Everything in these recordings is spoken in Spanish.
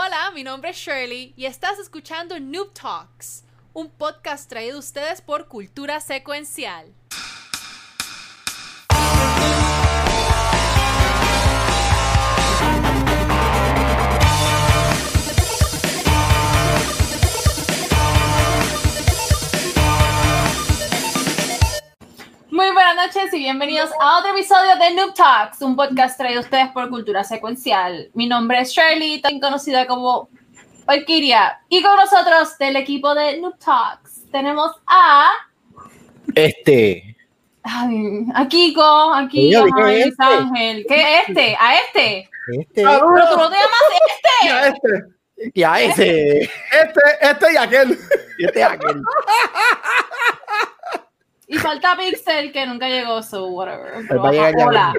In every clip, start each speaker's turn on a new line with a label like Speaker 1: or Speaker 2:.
Speaker 1: Hola, mi nombre es Shirley y estás escuchando Noob Talks, un podcast traído a ustedes por Cultura Secuencial. Noches y bienvenidos a otro episodio de Noob Talks, un podcast traído a ustedes por Cultura Secuencial. Mi nombre es Shirley, también conocida como Valkyria. Y con nosotros del equipo de Noob Talks tenemos a...
Speaker 2: Este.
Speaker 1: Ay, a Kiko, a
Speaker 2: ¿qué
Speaker 1: Luis
Speaker 2: es este?
Speaker 1: Ángel. ¿Qué es este? ¿A este?
Speaker 2: Este.
Speaker 1: Pero tú no te llamas este.
Speaker 3: Ya este,
Speaker 2: Y a ese.
Speaker 3: este, este y aquel.
Speaker 2: Y este aquel.
Speaker 1: Y falta Pixel que nunca llegó, so whatever. Pero
Speaker 2: va a
Speaker 1: hola.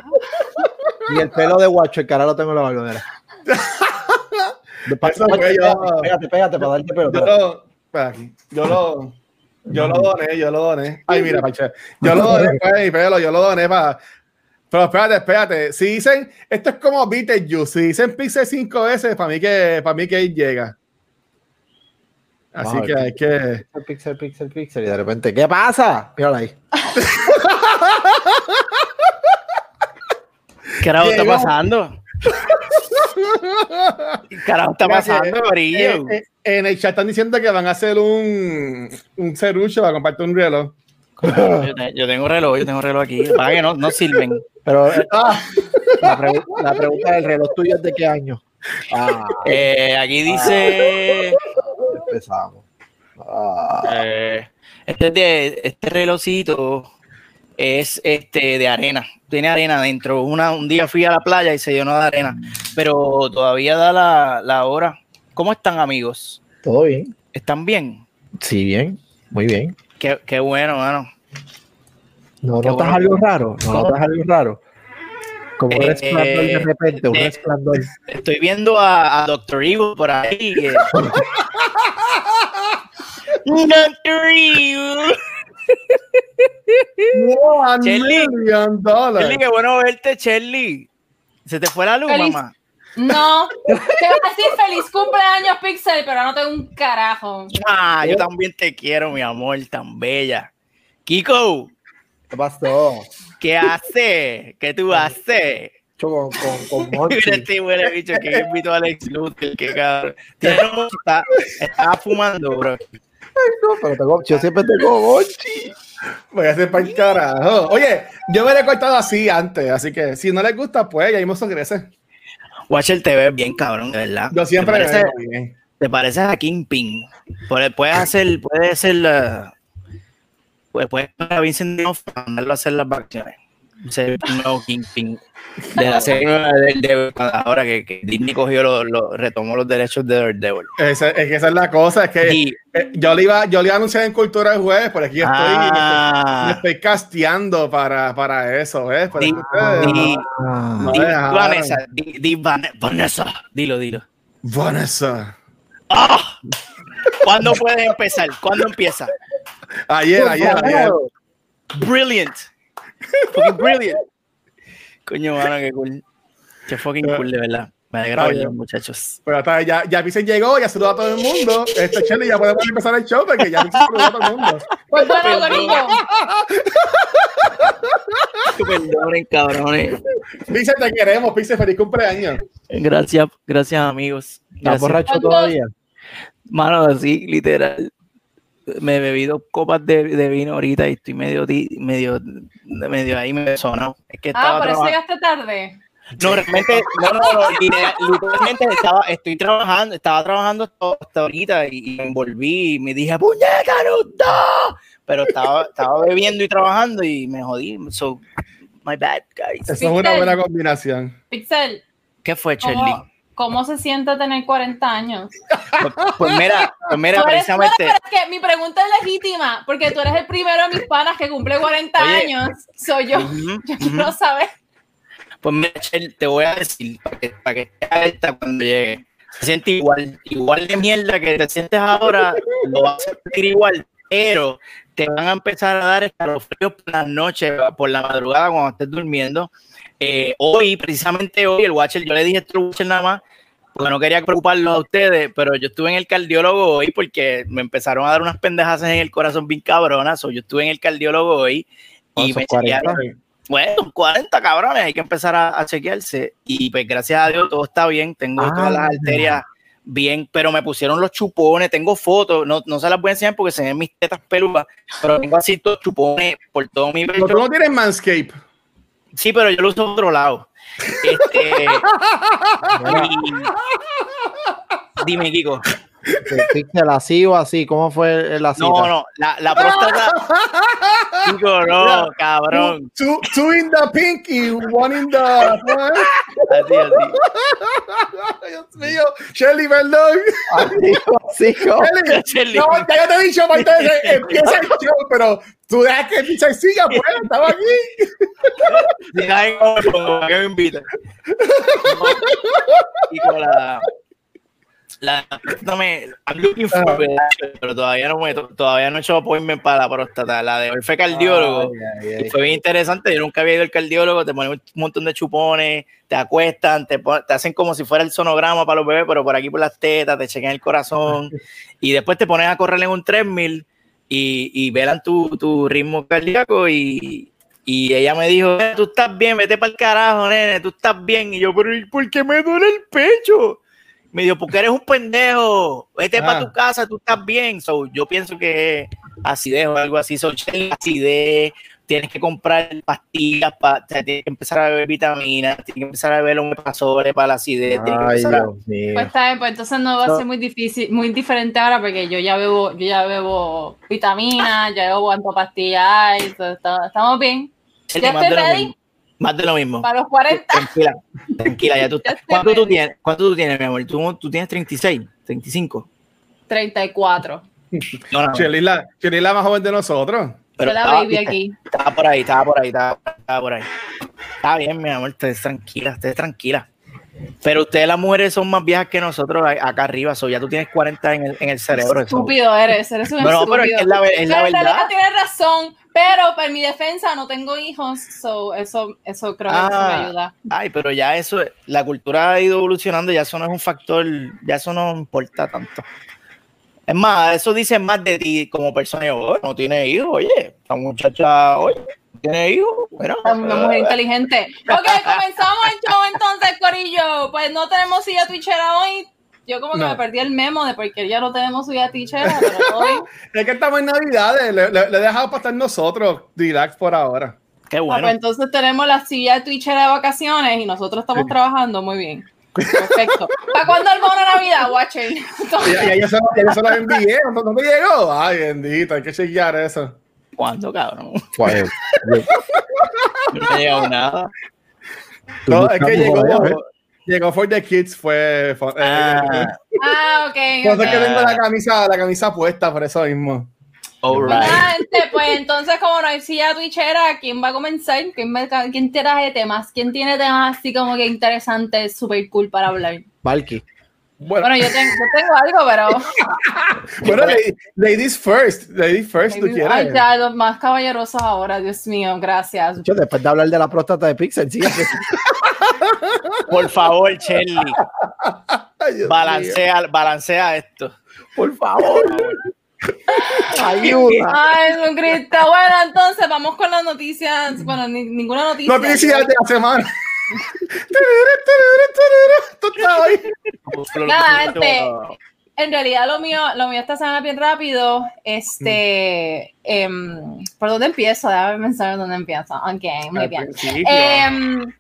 Speaker 2: Y el pelo de guacho, el cara lo tengo en la.
Speaker 3: Eso fue yo.
Speaker 2: Pégate, pégate para darte pelo.
Speaker 3: Yo lo, aquí. yo lo, yo lo doné, yo lo doné. Ay, mira, Pache. Yo lo doné para mi pelo, yo lo doné para. Pero espérate, espérate. Si dicen, esto es como Beetlejuice. Si dicen Pixel 5 veces, para mí que, para mí que ahí llega. Así que hay que.
Speaker 2: Pixel, pixel, pixel, pixel. Y de repente, ¿qué pasa? Míralo ahí.
Speaker 4: ¿Qué carajo está pasando? ¿Qué carajo está pasando, Brillo?
Speaker 3: Eh, eh, en el chat están diciendo que van a hacer un, un serrucho para compartir un reloj.
Speaker 4: Yo te- Yo tengo reloj, yo tengo reloj aquí. Para que no, no sirven.
Speaker 2: Pero eh, la, pregu- la pregunta del reloj tuyo es de qué año. Ah,
Speaker 4: Eh, aquí dice.
Speaker 2: Empezamos. Ah,
Speaker 4: eh, este, es de, este relojcito es este de arena. Tiene arena dentro. Una, un día fui a la playa y se llenó de arena. Pero todavía da la, la hora. ¿Cómo están, amigos?
Speaker 2: ¿Todo bien?
Speaker 4: ¿Están bien?
Speaker 2: Sí, bien. Muy bien.
Speaker 4: Qué, qué bueno, mano.
Speaker 2: ¿No notas
Speaker 4: bueno.
Speaker 2: algo raro? ¿No notas algo raro? Como un
Speaker 4: Eh,
Speaker 2: resplandor de repente, un
Speaker 4: de-
Speaker 2: resplandor.
Speaker 4: Estoy viendo a, a Doctor Evil por ahí. Doctor Evil.
Speaker 3: One
Speaker 4: Chelly.
Speaker 3: million dollars.
Speaker 4: Chelly, qué bueno verte, Chelly. Se te fue la luz,
Speaker 1: Feliz-
Speaker 4: mamá.
Speaker 1: No, te voy a decir feliz cumpleaños, Pixel, pero no tengo un carajo.
Speaker 4: Ah, yo también te quiero, mi amor, tan bella. Kiko,
Speaker 2: ¿Qué pasó?
Speaker 4: ¿qué haces? ¿Qué tú haces?
Speaker 2: Con, con, con Monchi.
Speaker 4: Mira este huele bicho que invitó a Alex Luther, que cabrón. Tiene está, estaba fumando, bro.
Speaker 2: No, pero tengo, yo siempre tengo Monchi.
Speaker 3: Voy a hacer para el carajo. Oye, yo me lo he cortado así antes, así que si no les gusta, pues ya mismo crece.
Speaker 4: Watcher te ves bien, cabrón, de verdad.
Speaker 3: Yo siempre
Speaker 4: ¿Te parece,
Speaker 3: bien.
Speaker 4: te pareces a Kingpin. Puedes puedes hacer, puedes. Pues puedes poner a Vincent mandarlo a hacer las vacaciones. Ser el nuevo Kingpin. De la serie nueva de Daredevil, ahora que, que Disney cogió lo, lo- retomó los derechos de Daredevil.
Speaker 3: Esa- es que esa es la cosa, es que
Speaker 4: Y,
Speaker 3: eh, yo le iba, yo le iba a anunciar en Cultura el jueves, por aquí estoy, y me estoy-
Speaker 4: ah,
Speaker 3: me estoy casteando para, para eso, ¿ves? Pero
Speaker 4: Di-
Speaker 3: ustedes-
Speaker 4: di-
Speaker 2: Ah,
Speaker 4: di-
Speaker 3: dejaron.
Speaker 4: Vanessa, di, di Van- Vanessa, dilo, dilo.
Speaker 3: Vanessa.
Speaker 4: ¡Ah! ¿Cuándo puedes empezar? ¿Cuándo empieza?
Speaker 3: Ayer, ayer, ayer.
Speaker 4: Brilliant. Fucking brilliant. Coño, mano, qué cool. Qué fucking cool, de verdad. Me alegra verlos, muchachos.
Speaker 3: Pero hasta ya, ya Pixel llegó, ya saludó a todo el mundo. Este Chelly ya podemos empezar el show porque ya Pixel saludó a todo el mundo.
Speaker 1: Pues bueno, Corillo,
Speaker 4: Perdonen, cabrones.
Speaker 3: Pixel, te queremos, Pixel, feliz cumpleaños.
Speaker 4: Gracias, gracias, amigos.
Speaker 2: ¿Estás borracho todavía?
Speaker 4: Mano, sí, literal. Me bebí dos copas de, de vino ahorita y estoy medio, di- medio, medio ahí me sonado. Es que
Speaker 1: Ah,
Speaker 4: estaba
Speaker 1: por eso llegaste tarde.
Speaker 4: No, realmente, no, no, no, literal- literalmente estaba, estoy trabajando, estaba trabajando hasta, ahorita y, y me envolví y me dije, puñeta, no! Pero estaba, estaba bebiendo y trabajando y me jodí. So, my bad, guys.
Speaker 3: Esa es una buena combinación.
Speaker 1: Pixel,
Speaker 4: ¿Qué fue, Charlie?
Speaker 1: ¿Cómo, se siente tener 40 años?
Speaker 4: Pues, pues mira, pues mira,
Speaker 1: eres-
Speaker 4: precisamente.
Speaker 1: pero es que mi pregunta es legítima, porque tú eres el primero de mis panas que cumple 40
Speaker 4: Oye.
Speaker 1: años. Soy yo.
Speaker 4: Ujú,
Speaker 1: Yo
Speaker 4: ujú.
Speaker 1: quiero saber.
Speaker 4: Pues mira, Chel, te voy a decir para que, para que estés alerta cuando llegue. Se siente igual, igual de mierda que te sientes ahora, lo vas a sentir igual, pero te van a empezar a dar escalofríos por las noches, por la madrugada cuando estés durmiendo. Eh, hoy, precisamente hoy, el Watcher, yo le dije esto al Watcher nada más, porque no quería preocuparlos a ustedes, pero yo estuve en el cardiólogo hoy porque me empezaron a dar unas pendejas en el corazón bien cabronas. o yo estuve en el cardiólogo hoy y
Speaker 2: ¿Son
Speaker 4: me
Speaker 2: 40?
Speaker 4: chequearon. Bueno, son 40 cabrones, hay que empezar a, a chequearse. Y pues gracias a Dios todo está bien, tengo
Speaker 2: Ah,
Speaker 4: todas las arterias bien, pero me pusieron los chupones, tengo fotos, no, no se las voy a enseñar porque se ven mis tetas peludas, pero tengo así todos chupones por todo mi
Speaker 3: Pero
Speaker 4: pecho.
Speaker 3: tú no tienes Manscape.
Speaker 4: Sí, pero yo lo uso a otro lado. Este, y- Dime, Kiko.
Speaker 2: Pixel así o así, ¿cómo fue la cita?
Speaker 4: No, no, la, la próstata. Kiko, no, cabrón.
Speaker 3: Two, two in the pink y one in the.
Speaker 4: Así, así.
Speaker 3: Dios mío, Shelly, perdón.
Speaker 2: Así, así,
Speaker 3: Shelly,
Speaker 4: Shelly.
Speaker 3: no, ya yo te he dicho, Marta, empieza el show, pero tú dejas que el silla, pues, estaba aquí.
Speaker 4: Me pongo, que me invita. Kiko, la. La, no me, I'm looking for it, pero todavía no me, todavía no he hecho appointment para la próstata. La de hoy fue cardiólogo.
Speaker 2: Ay, ay, ay.
Speaker 4: Y fue bien interesante. Yo nunca había ido al cardiólogo. Te ponen un montón de chupones, te acuestan, te, pon- te hacen como si fuera el sonograma para los bebés, pero por aquí por las tetas, te chequean el corazón. y después te ponen a correr en un 3000 y, y velan tu, tu ritmo cardíaco. Y, y ella me dijo: "Eh, Tú estás bien, vete para el carajo, nene, tú estás bien. Y yo, ¿pero ¿y por qué me duele el pecho? Me dijo, porque eres un pendejo, vete
Speaker 3: Ah.
Speaker 4: para tu casa, tú estás bien. So, yo pienso que es acidez o algo así, so, acidez, tienes que comprar pastillas, pa, o sea, tienes que empezar a beber vitaminas, tienes que empezar a beber omeprazole para la acidez, tienes que
Speaker 2: Ay,
Speaker 4: empezar a-.
Speaker 1: Pues está bien, pues entonces no va a ser muy difícil, muy diferente ahora porque yo ya bebo, yo ya bebo vitaminas, ya bebo cuanto pastillas hay, estamos bien. Ya estoy ready.
Speaker 4: Más de lo mismo.
Speaker 1: Para los 40,
Speaker 4: Tranquila, tranquila, ya tú estás. ¿Cuánto tú tienes? ¿Cuánto tú tienes, mi amor? ¿Tú, tú tienes 36, 35.
Speaker 1: 34.
Speaker 4: No, no,
Speaker 3: Shelly es la, más joven de nosotros.
Speaker 4: pero
Speaker 1: la
Speaker 4: estaba-
Speaker 1: baby aquí.
Speaker 4: Estaba por ahí, estaba por ahí, estaba, estaba por ahí. Está bien, mi amor, estés tranquila, estés tranquila. Pero ustedes las mujeres son más viejas que nosotros acá arriba, so ya tú tienes 40 en el, en el cerebro.
Speaker 1: Estúpido eres, eres un
Speaker 4: No, no,
Speaker 1: estúpido.
Speaker 4: pero es que es la, es la verdad.
Speaker 1: tienes razón, pero para mi defensa no tengo hijos, so eso, eso creo que eso me
Speaker 4: Ah.
Speaker 1: ayuda.
Speaker 4: Ay, pero ya eso, la cultura ha ido evolucionando, ya eso no es un factor, ya eso no importa tanto. Es más, eso dice más de ti como persona. Yo, "Oh, no tiene hijos, oye, esta muchacha, oye, tiene hijos. Mira,
Speaker 1: Una mujer inteligente. Ok, comenzamos el show entonces, Corillo. Pues no tenemos silla twitchera hoy. Yo como que
Speaker 3: No.
Speaker 1: me perdí el memo de porque ya no tenemos pero todo bien.
Speaker 3: Es que estamos en Navidades, le, le- le he dejado pasar nosotros, relax por ahora.
Speaker 4: qué
Speaker 1: Ah,
Speaker 4: bueno.
Speaker 1: pues entonces tenemos la silla twitchera de vacaciones y nosotros estamos trabajando muy bien. Perfecto. ¿Para cuándo el bono de Navidad, Watcher?
Speaker 3: Ya, ya, yo se, se lo envié, ¿no, no me llegó? Ay, bendito, hay que chequear eso.
Speaker 4: ¿Cuándo, cabrón?
Speaker 2: Yo-
Speaker 4: No me ha llegado nada.
Speaker 3: No, es que llegó,
Speaker 2: por allá, ¿eh?
Speaker 3: Llegó for the kids, fue... fue eh,
Speaker 4: Ah,
Speaker 1: Ah, ok.
Speaker 3: por eso es que tengo la camisa, la camisa puesta, por eso mismo.
Speaker 4: all
Speaker 1: Pues
Speaker 4: right.
Speaker 1: gente, pues entonces como no hay silla twitchera, ¿quién va a comenzar? ¿Quién, me, ¿Quién trae temas? ¿Quién tiene temas así como que interesantes, super cool para hablar?
Speaker 2: Valky.
Speaker 3: Bueno,
Speaker 1: Bueno, yo tengo, yo tengo algo, pero...
Speaker 3: bueno ladies first, ladies first, ¿tú
Speaker 1: Ay,
Speaker 3: quieres?
Speaker 1: ya, los más caballerosos ahora, Dios mío, gracias.
Speaker 2: Yo, después de hablar de la próstata de Pixel, sí.
Speaker 4: Por favor,
Speaker 3: Ay, mío.
Speaker 4: balancea, balancea esto.
Speaker 2: Por favor. Ayuda.
Speaker 1: Ay, Jesucristo. Bueno, entonces vamos con las noticias. Bueno, ni- ninguna noticia.
Speaker 3: Noticias de la semana.
Speaker 1: Nada, gente. En realidad lo mío, lo mío esta semana bien rápido. Este, em, ¿por dónde empiezo? Déjame pensar dónde empiezo. Ok, muy bien.
Speaker 4: principio.
Speaker 1: Em,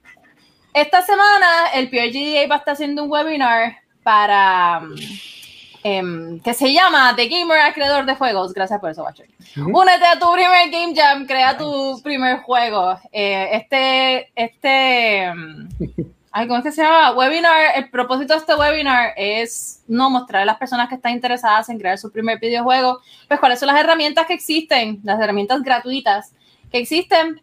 Speaker 1: esta semana el PRGDA va a estar haciendo un webinar para em, que se llama The Gamer Acreedor de Juegos. Gracias por eso, Watcher. Únete a tu primer Game Jam, crea tu primer juego. Eh, este, este, em, ¿cómo es que se llama? Webinar, el propósito de este webinar es no mostrar a las personas que están interesadas en crear su primer videojuego, pues cuáles son las herramientas que existen, las herramientas gratuitas que existen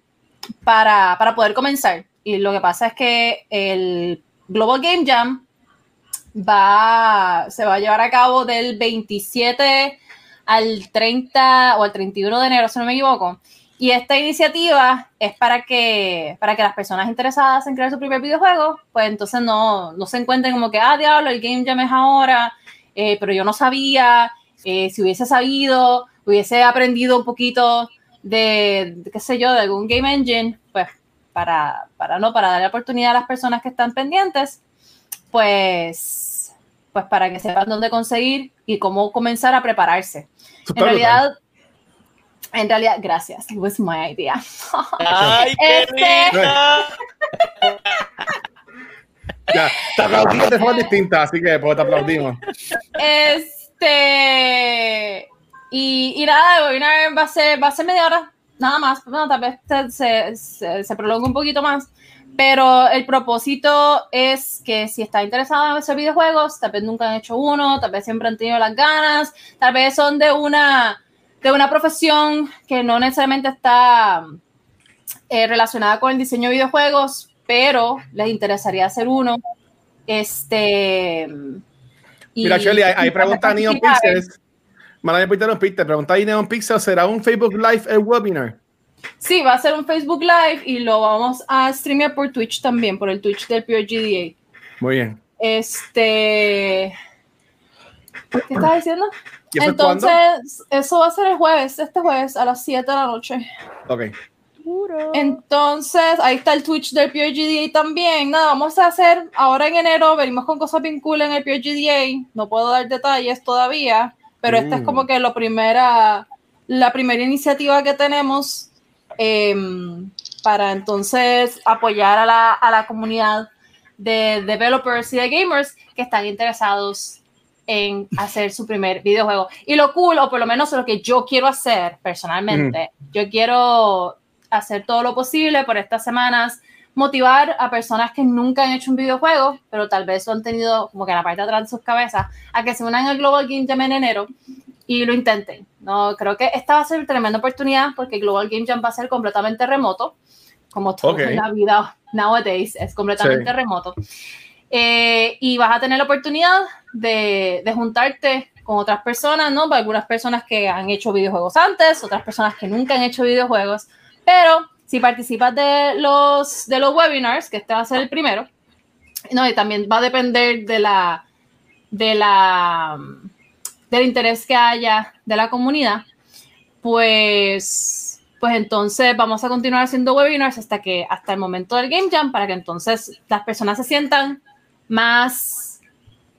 Speaker 1: para, para poder comenzar. Y lo que pasa es que el Global Game Jam va, se va a llevar a cabo del 27 al 30 o al 31 de enero, si no me equivoco. y esta iniciativa es para que, para que las personas interesadas en crear su propio videojuego, pues entonces no, no se encuentren como que, ah, diablo, el Game Jam es ahora, eh, pero yo no sabía, eh, si hubiese sabido, hubiese aprendido un poquito de, de, qué sé yo, de algún Game Engine, pues para, para, no, para darle oportunidad a las personas que están pendientes, pues, pues para que sepan dónde conseguir y cómo comenzar a prepararse. En realidad, en realidad, gracias. It was my idea.
Speaker 4: ¡Ay, qué
Speaker 1: Este-
Speaker 4: linda!
Speaker 3: Ya, te aplaudimos de forma distinta, así que pues te aplaudimos.
Speaker 1: Este. Y, y nada, el webinar va a ser, va a ser media hora, nada más. Bueno, tal vez se, se, se, se prolongue un poquito más. Pero el propósito es que si está interesado en hacer videojuegos, tal vez nunca han hecho uno, tal vez siempre han tenido las ganas, tal vez son de una, de una profesión que no necesariamente está eh, relacionada con el diseño de videojuegos, pero les interesaría hacer uno. Este.
Speaker 3: Mira, Shelly,
Speaker 1: y
Speaker 3: pregunta a Neon. Pixels. De Peter Pixel, pregunta ahí Neon Pixel, ¿será un Facebook Live el webinar?
Speaker 1: Sí, va a ser un Facebook Live y lo vamos a streamear por Twitch también, por el Twitch del PRGDA.
Speaker 3: Muy bien.
Speaker 1: Este. ¿Qué estás diciendo?
Speaker 3: ¿Y eso es
Speaker 1: Entonces, eso va a ser el jueves, este jueves a las 7 de la noche.
Speaker 3: Ok.
Speaker 1: Entonces, ahí está el Twitch del PRGDA también. Nada, vamos a hacer ahora en enero, venimos con cosas bien cool en el PRGDA. No puedo dar detalles todavía, pero esta es
Speaker 3: Mm.
Speaker 1: como que la primera, la primera iniciativa que tenemos em, para entonces apoyar a la, a la comunidad de developers y de gamers que están interesados en hacer su primer videojuego. Y lo cool, o por lo menos lo que yo quiero hacer personalmente, yo quiero hacer todo lo posible por estas semanas, motivar a personas que nunca han hecho un videojuego, pero tal vez lo han tenido como que en la parte de atrás de sus cabezas, a que se unan al Global Game Jam en enero y lo intenten. No, creo que esta va a ser una tremenda oportunidad porque Global Game Jam va a ser completamente remoto, como todo
Speaker 3: Ok.
Speaker 1: en la vida nowadays, es completamente
Speaker 3: Sí.
Speaker 1: remoto. Eh, y vas a tener la oportunidad de, de juntarte con otras personas, ¿no? Algunas personas que han hecho videojuegos antes, otras personas que nunca han hecho videojuegos, pero si participas de los, de los webinars, que este va a ser el primero, no, y también va a depender de la, de la, del interés que haya de la comunidad, pues, pues entonces vamos a continuar haciendo webinars hasta que, hasta el momento del Game Jam, para que entonces las personas se sientan más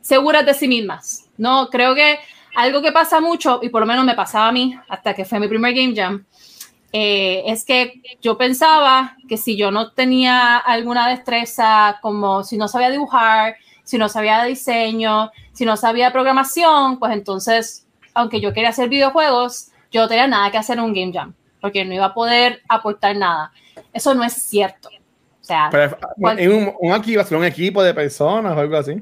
Speaker 1: seguras de sí mismas. No, creo que algo que pasa mucho, y por lo menos me pasaba a mí hasta que fue mi primer Game Jam, eh, es que yo pensaba que si yo no tenía alguna destreza, como si no sabía dibujar, si no sabía de diseño, si no sabía programación, pues entonces, aunque yo quería hacer videojuegos, yo no tenía nada que hacer en un Game Jam, porque no iba a poder aportar nada. Eso no es cierto. O sea,
Speaker 3: Pero,
Speaker 1: ¿Cuál-
Speaker 3: en un, un un equipo de personas o algo así.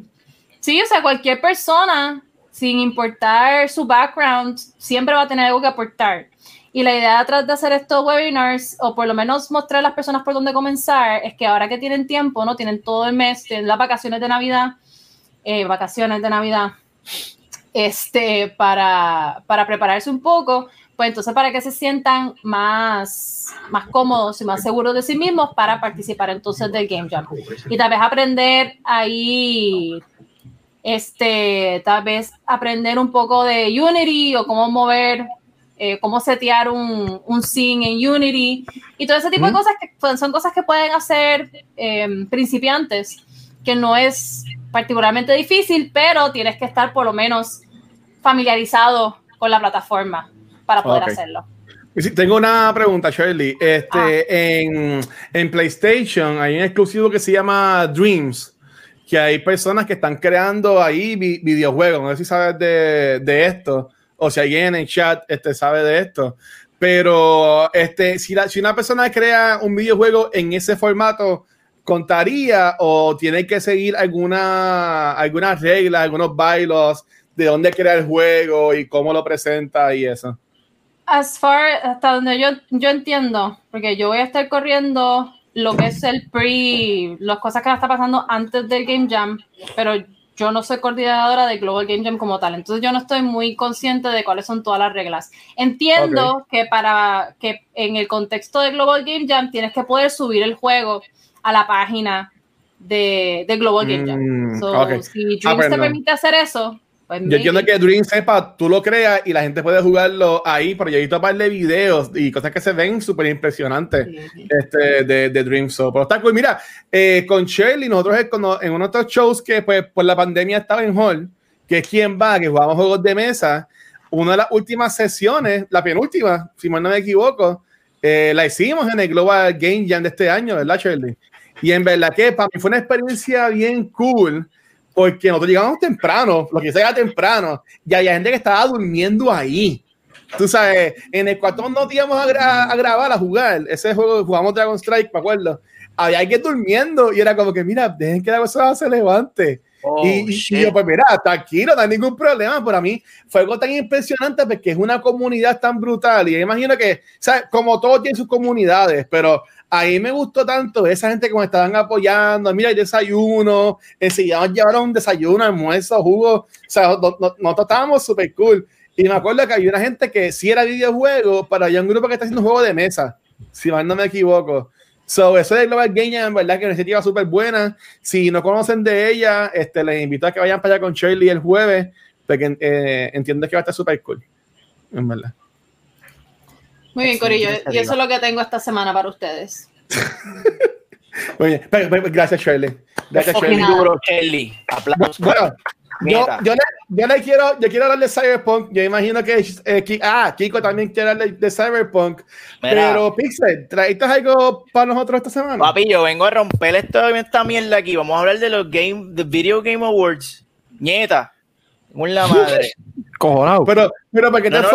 Speaker 1: Sí, o sea, cualquier persona, sin importar su background, siempre va a tener algo que aportar. Y la idea detrás de hacer estos webinars, o por lo menos mostrar a las personas por dónde comenzar, es que ahora que tienen tiempo, ¿no? Tienen todo el mes, tienen las vacaciones de Navidad, eh, vacaciones de Navidad, este, para, para prepararse un poco, pues entonces para que se sientan más, más cómodos y más seguros de sí mismos para participar entonces del Game Jam. Y tal vez aprender ahí este, tal vez aprender un poco de Unity o cómo mover, eh, cómo setear un, un scene en Unity y todo ese tipo de
Speaker 3: Ujú.
Speaker 1: cosas que pues, son cosas que pueden hacer eh, principiantes, que no es particularmente difícil, pero tienes que estar por lo menos familiarizado con la plataforma para poder
Speaker 3: Ok.
Speaker 1: hacerlo.
Speaker 3: Tengo una pregunta, Shirley. Este,
Speaker 1: Ah.
Speaker 3: en, en PlayStation hay un exclusivo que se llama Dreams, que hay personas que están creando ahí vi- videojuegos. No sé si sabes de, de esto o si alguien en el chat este, sabe de esto. Pero este, si, la- si una persona crea un videojuego en ese formato, ¿contaría o tiene que seguir alguna, algunas reglas, algunos bailos de dónde crea el juego y cómo lo presenta y eso?
Speaker 1: As far, hasta donde yo, yo entiendo, porque yo voy a estar corriendo lo que es el pre, las cosas que está pasando antes del Game Jam, pero yo no soy coordinadora de Global Game Jam como tal, entonces yo no estoy muy consciente de cuáles son todas las reglas. Entiendo que para que en el contexto de Global Game Jam tienes que poder subir el juego a la página de, de Global Game Jam.
Speaker 3: Mm,
Speaker 1: So. Si Dreams
Speaker 3: pues
Speaker 1: te
Speaker 3: no.
Speaker 1: permite hacer eso, pues
Speaker 3: Yo entiendo que Dream sepa, tú lo creas y la gente puede jugarlo ahí, pero yo he visto un par de videos y cosas que se ven súper impresionantes
Speaker 1: Sí,
Speaker 3: este, de, de Dream So. Pero está cool. Mira, eh, con Shirley, nosotros en uno de estos shows que pues, por la pandemia estaba en Hall, que es quien va, que jugamos juegos de mesa, una de las últimas sesiones, la penúltima, si mal no me equivoco, eh, la hicimos en el Global Game Jam de este año, ¿verdad, Shirley? Y en verdad que para mí fue una experiencia bien cool, porque nosotros llegamos temprano, lo que sea temprano, y había gente que estaba durmiendo ahí. Tú sabes, en el cuarto nos íbamos a, gra- a grabar, a jugar, ese juego jugamos Dragon Strike, me acuerdo. Había alguien durmiendo y era como que, mira, dejen que la cosa se levante.
Speaker 4: Oh,
Speaker 3: y, y- yo, pues mira, tranquilo, no hay ningún problema. Para mí fue algo tan impresionante porque es una comunidad tan brutal. Y yo imagino que, ¿sabes? como todos tienen sus comunidades, pero ahí me gustó tanto esa gente que me estaban apoyando. Mira, hay desayuno, enseguida nos llevaron desayuno, almuerzo, jugo. O sea, no- no- nosotros estábamos súper cool. Y me acuerdo que había una gente que sí era videojuego, pero había un grupo que está haciendo un juego de mesa, si mal no me equivoco. So, eso de Global Game Jam, en verdad que es una iniciativa súper buena. Si no conocen de ella, este, les invito a que vayan para allá con Shirley el jueves, porque eh, entiendo que va a estar súper cool. En verdad.
Speaker 1: Muy bien, Corillo. Y eso es lo que tengo esta semana para ustedes.
Speaker 3: Muy bien. Pero- pero- Gracias, Shirley. Gracias, Shirley.
Speaker 4: duro, Shelly. Aplausos.
Speaker 3: Bueno, yo, yo, le, yo le quiero, yo quiero hablar de Cyberpunk. Yo imagino que eh, ah, Kiko también quiere hablar de, de Cyberpunk.
Speaker 4: Mira.
Speaker 3: Pero, Pixel, ¿traíste algo para nosotros esta semana?
Speaker 4: Papi, yo vengo a romper esto, esta mierda aquí. Vamos a hablar de los game, de Video Game Awards. Nieta. Con la madre.
Speaker 2: Cojonado.
Speaker 3: Pero, pero ¿para qué te
Speaker 4: No?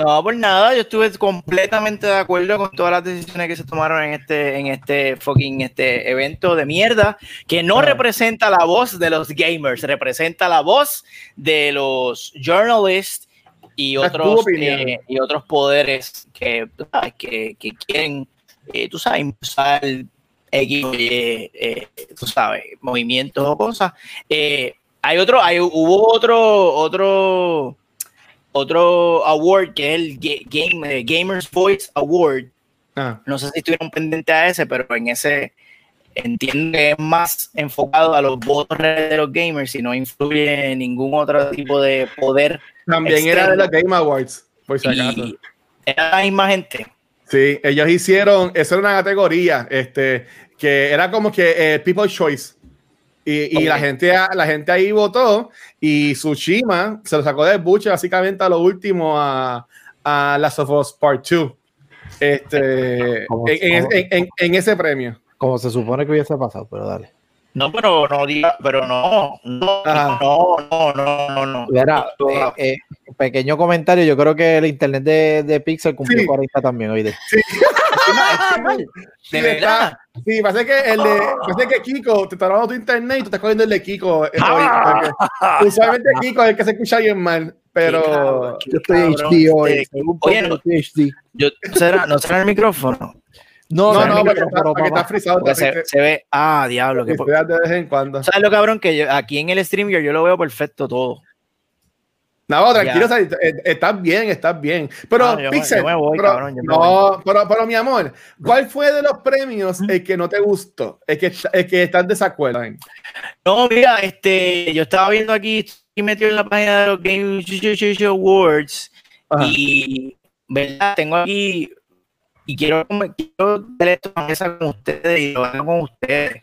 Speaker 4: No, por nada, yo estuve completamente de acuerdo con todas las decisiones que se tomaron en este, en este fucking este evento de mierda, que no
Speaker 3: Ah.
Speaker 4: representa la voz de los gamers, representa la voz de los journalists y otros, eh, y otros poderes que, que, que quieren, eh, tú sabes, impulsar X, o Y, eh, tú sabes, movimientos o cosas. Hay otro, hay, hubo otro, otro, otro award que es el Ga- Game, eh, Gamers Voice Award.
Speaker 3: Ah,
Speaker 4: No sé si estuvieron pendientes a ese, pero en ese entiendo que es más enfocado a los votos de los gamers y no influye en ningún otro tipo de poder.
Speaker 3: también era de los Game Awards, por si acaso.
Speaker 4: Y era la misma gente.
Speaker 3: Sí, ellos hicieron, eso era una categoría, este, que era como que eh, People Choice. Y, la, gente, la gente ahí votó y Tsushima se lo sacó del buche básicamente a lo último a, a Last of Us Part 2. Este,
Speaker 2: ¿Cómo-
Speaker 3: en, en-
Speaker 2: cómo?
Speaker 3: en- en- en ese premio.
Speaker 2: Como se supone que hubiese pasado, pero dale.
Speaker 4: No, pero no diga, pero no, no,
Speaker 3: Ajá.
Speaker 4: no, no, no, no, no.
Speaker 2: Mira, eh, eh, pequeño comentario. Yo creo que el internet de, de Pixel cumplió
Speaker 3: Sí.
Speaker 2: 40 también hoy. De.
Speaker 4: De
Speaker 3: Sí,
Speaker 4: verdad.
Speaker 3: está- Sí, parece que el de, parece que Kiko te está robando tu internet y tú estás cogiendo el de Kiko. hoy,
Speaker 4: Ah.
Speaker 3: usualmente Kiko es el que se escucha bien mal, pero
Speaker 4: Qué cabrón, qué
Speaker 2: Yo estoy HD hoy.
Speaker 4: este, Oye,
Speaker 2: pongo,
Speaker 4: no,
Speaker 2: HD.
Speaker 4: yo, ¿será, ¿no será el micrófono?
Speaker 2: No,
Speaker 3: no,
Speaker 2: no,
Speaker 3: porque
Speaker 2: pero,
Speaker 3: está, porque está frisado.
Speaker 4: Porque se, se ve, ah, diablo, que
Speaker 3: frisado de vez en cuando.
Speaker 4: ¿Sabes lo cabrón? Que yo- aquí en el stream yo, yo lo veo perfecto todo.
Speaker 3: No, tranquilo, eh, estás bien, estás bien. Pero,
Speaker 4: yo
Speaker 3: Pixel,
Speaker 4: yo me voy,
Speaker 3: pero-
Speaker 4: cabrón, yo me
Speaker 3: no, pero, pero mi amor, ¿cuál fue de los premios el que no te gustó? El que, el que estás desacuerdo en?
Speaker 4: No, mira, este, yo estaba viendo aquí, estoy metido en la página de los Game Awards
Speaker 3: Ajá.
Speaker 4: y, ¿verdad? Tengo aquí y quiero, quiero esto con ustedes y lo hago con ustedes.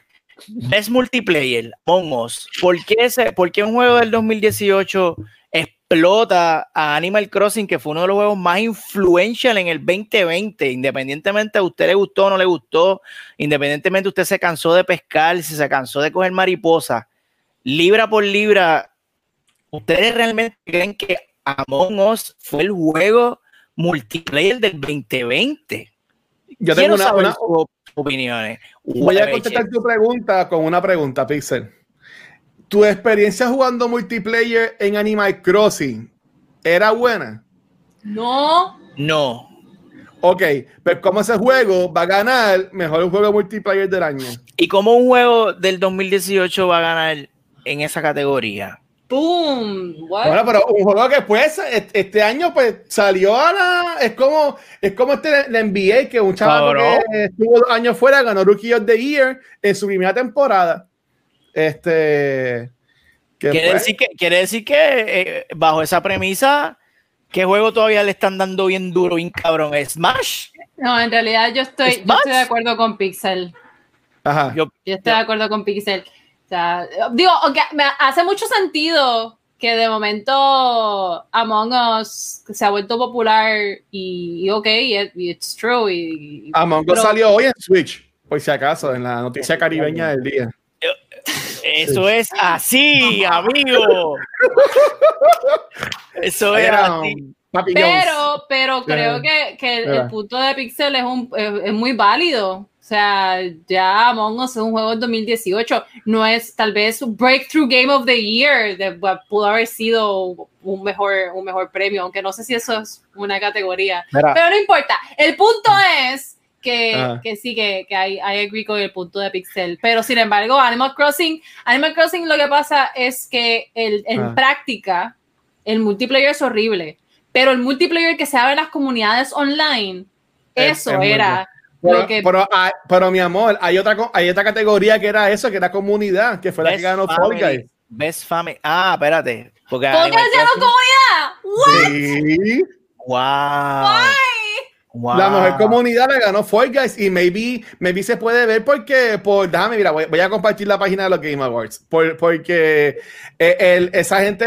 Speaker 4: Best Multiplayer, Among Us. ¿Por qué, ese, ¿Por qué un juego del 2018 explota a Animal Crossing, que fue uno de los juegos más influential en el 2020? Independientemente a usted le gustó o no le gustó, independientemente usted se cansó de pescar, si se cansó de coger mariposa, libra por libra, ¿ustedes realmente creen que Among Us fue el juego multiplayer del 2020?
Speaker 3: Yo
Speaker 4: Quiero
Speaker 3: tengo una,
Speaker 4: saber
Speaker 3: una-
Speaker 4: sus opiniones.
Speaker 3: Voy a contestar tu pregunta con una pregunta, Pixel. ¿Tu experiencia jugando multiplayer en Animal Crossing era buena?
Speaker 1: No,
Speaker 4: No.
Speaker 3: Ok, pero ¿cómo ese juego va a ganar mejor juego multiplayer del año?
Speaker 4: ¿Y cómo un juego del 2018 va a ganar en esa categoría.
Speaker 1: ¡Boom! What?
Speaker 3: Bueno, pero un juego que pues este año pues salió a la es como es como este la NBA que un chaval que estuvo dos años fuera ganó Rookie of the Year en su primera temporada. Este
Speaker 4: Quiere decir que, quiere decir que eh, bajo esa premisa, ¿qué juego todavía le están dando bien duro, bien cabrón? ¿Smash?
Speaker 1: No, en realidad yo estoy, yo
Speaker 4: ¿Smash?
Speaker 1: estoy de acuerdo con Pixel.
Speaker 3: ajá.
Speaker 4: Yo,
Speaker 1: Yo estoy de acuerdo con Pixel. O sea, digo, aunque me hace mucho sentido que de momento Among Us se ha vuelto popular y, y ok, it- it's true. Y, y-
Speaker 3: Among Us salió hoy en Switch, por si acaso, en la noticia caribeña del día.
Speaker 4: Eso es así, amigo. Eso es
Speaker 3: era,
Speaker 4: así.
Speaker 3: Papi Jones.
Speaker 1: Pero, pero creo que, que el, el punto de Pixel es, un, es, es muy válido. O sea, ya Among Us es un juego del 2018. No es tal vez un Breakthrough Game of the Year. De, pudo haber sido un mejor, un mejor premio, aunque no sé si eso es una categoría.
Speaker 2: Mira,
Speaker 1: Pero no importa. El punto es que,
Speaker 3: Ah.
Speaker 1: que sí, que, que hay, I agree con el punto de Pixel. Pero sin embargo, Animal Crossing, Animal Crossing lo que pasa es que el, en
Speaker 3: Ah.
Speaker 1: práctica el multiplayer es horrible. Pero el multiplayer que se abre en las comunidades online,
Speaker 3: Es-
Speaker 1: eso
Speaker 3: es
Speaker 1: era
Speaker 3: Pero,
Speaker 1: lo que...
Speaker 3: pero, ah, pero, mi amor, hay otra, hay otra categoría que era eso, que era comunidad, que fue la que ganó Fall. Guys.
Speaker 4: Best Family. Ah, espérate. Porque
Speaker 1: ¿Por qué comunidad?
Speaker 3: Sí.
Speaker 4: Wow. Wow.
Speaker 3: La mejor comunidad la ganó Fall Guys y maybe, maybe se puede ver porque, por, déjame, mira, voy, voy a compartir la página de los Game Awards, por- porque eh, el- esa gente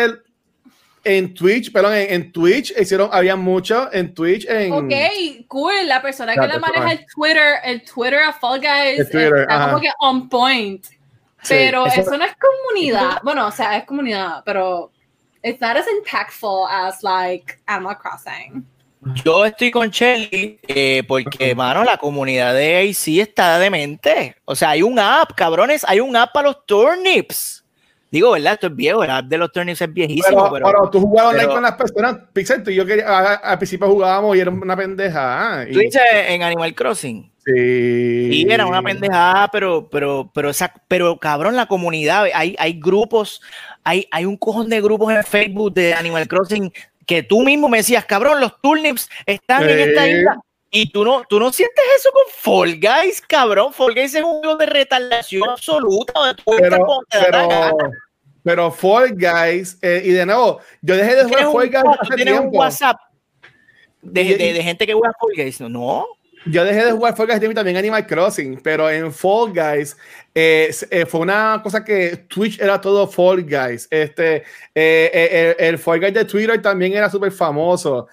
Speaker 3: en Twitch, perdón, en, en Twitch hicieron, había mucho en Twitch, en...
Speaker 1: Ok, cool. La persona que le maneja el Twitter, el Twitter a Fall Guys,
Speaker 3: Twitter,
Speaker 1: está
Speaker 3: ajá.
Speaker 1: como que on point.
Speaker 3: Sí,
Speaker 1: Pero
Speaker 4: eso-
Speaker 1: eso, no es comunidad. Bueno, o sea, es comunidad, pero it's not as impactful as like Animal Crossing.
Speaker 4: Yo estoy con Shelly eh, porque, mano, la comunidad de AC está demente. O sea, hay un app, cabrones, hay un app para los turnips. Digo, ¿verdad? Esto es viejo, el app de los turnips es viejísimo,
Speaker 3: Pero,
Speaker 4: pero,
Speaker 3: pero tú jugabas online con las personas, Pixel, tú y yo a- al principio jugábamos y era una pendeja. y-
Speaker 4: tú dices en Animal Crossing.
Speaker 3: sí.
Speaker 4: Sí, era una pendejada, pero, pero, pero, esa, pero cabrón, la comunidad, hay, hay grupos, hay, hay un cojón de grupos en Facebook de Animal Crossing que tú mismo me decías, cabrón, los turnips están en esta isla. Y tú no, tú no sientes eso con Fall Guys, cabrón. Fall Guys es un juego de retardación absoluta donde tú
Speaker 3: Pero, pero, pero Fall Guys, eh, y de nuevo, yo dejé de jugar Fall Guys
Speaker 4: tú
Speaker 3: hace
Speaker 4: tienes un. WhatsApp de, de- de gente que juega Fall Guys. No.
Speaker 3: Yo dejé de jugar Fall Guys y también Animal Crossing, pero en Fall Guys eh, eh, fue una cosa que Twitch era todo Fall Guys. Este, eh, eh, el, el Fall Guys de Twitter también era súper famoso.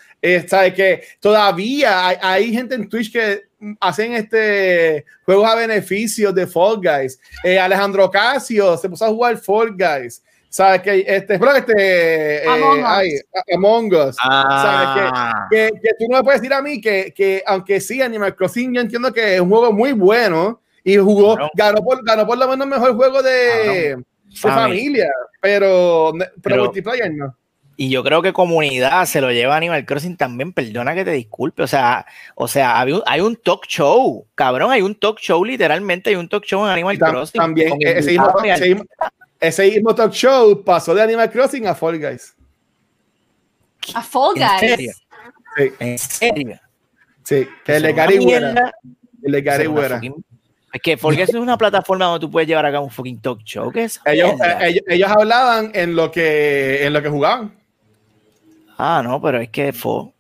Speaker 3: ¿sabes? Que todavía hay, gente en Twitch que mm, hacen este juegos a beneficios de Fall Guys. Alejandro Casio se puso a jugar Fall Guys. ¿Sabes? Que este, espero que este, eh,
Speaker 1: Among Us.
Speaker 3: ay, Among Us.
Speaker 4: Ah,
Speaker 3: que, que tú no me puedes decir a mí que, que aunque sí, Animal Crossing, yo entiendo que es un juego muy bueno y jugó,
Speaker 4: Claro.
Speaker 3: ganó, por, ganó por lo menos mejor juego de, de
Speaker 4: Family.
Speaker 3: familia, pero, pero,
Speaker 4: Pero-
Speaker 3: multiplayer no.
Speaker 4: Y yo creo que comunidad se lo lleva Animal Crossing también, perdona que te disculpe, o sea, o sea, hay un, hay un talk show, cabrón, hay un talk show, literalmente hay un talk show en Animal
Speaker 3: Tam-
Speaker 4: Crossing.
Speaker 3: también ese mismo,
Speaker 4: invitados y
Speaker 3: ese, mismo, talk show pasó de Animal Crossing a Fall Guys.
Speaker 1: A Fall
Speaker 4: ¿En
Speaker 1: Guys.
Speaker 4: serio?
Speaker 3: Sí,
Speaker 4: ¿En serio?
Speaker 3: sí.
Speaker 4: Que
Speaker 3: El de Gary El de Gary
Speaker 4: Es que Fall Guys es una plataforma donde tú puedes llevar a cabo un fucking talk show. ¿Qué es?
Speaker 3: Ellos, eh, ellos, ellos hablaban en lo que en lo que jugaban.
Speaker 4: Ah, no, pero es que fo-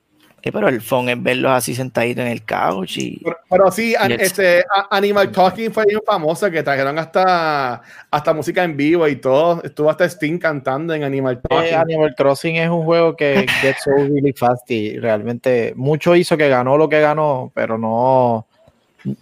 Speaker 4: eh, pero el phone es verlos así sentaditos en el couch y
Speaker 3: Pero, pero sí, este, Animal Talking fue bien famoso, que trajeron hasta, hasta música en vivo y todo. Estuvo hasta Sting cantando en Animal Talking.
Speaker 2: Eh, Animal Crossing es un juego que gets so really fast y realmente mucho hizo que ganó lo que ganó, pero no,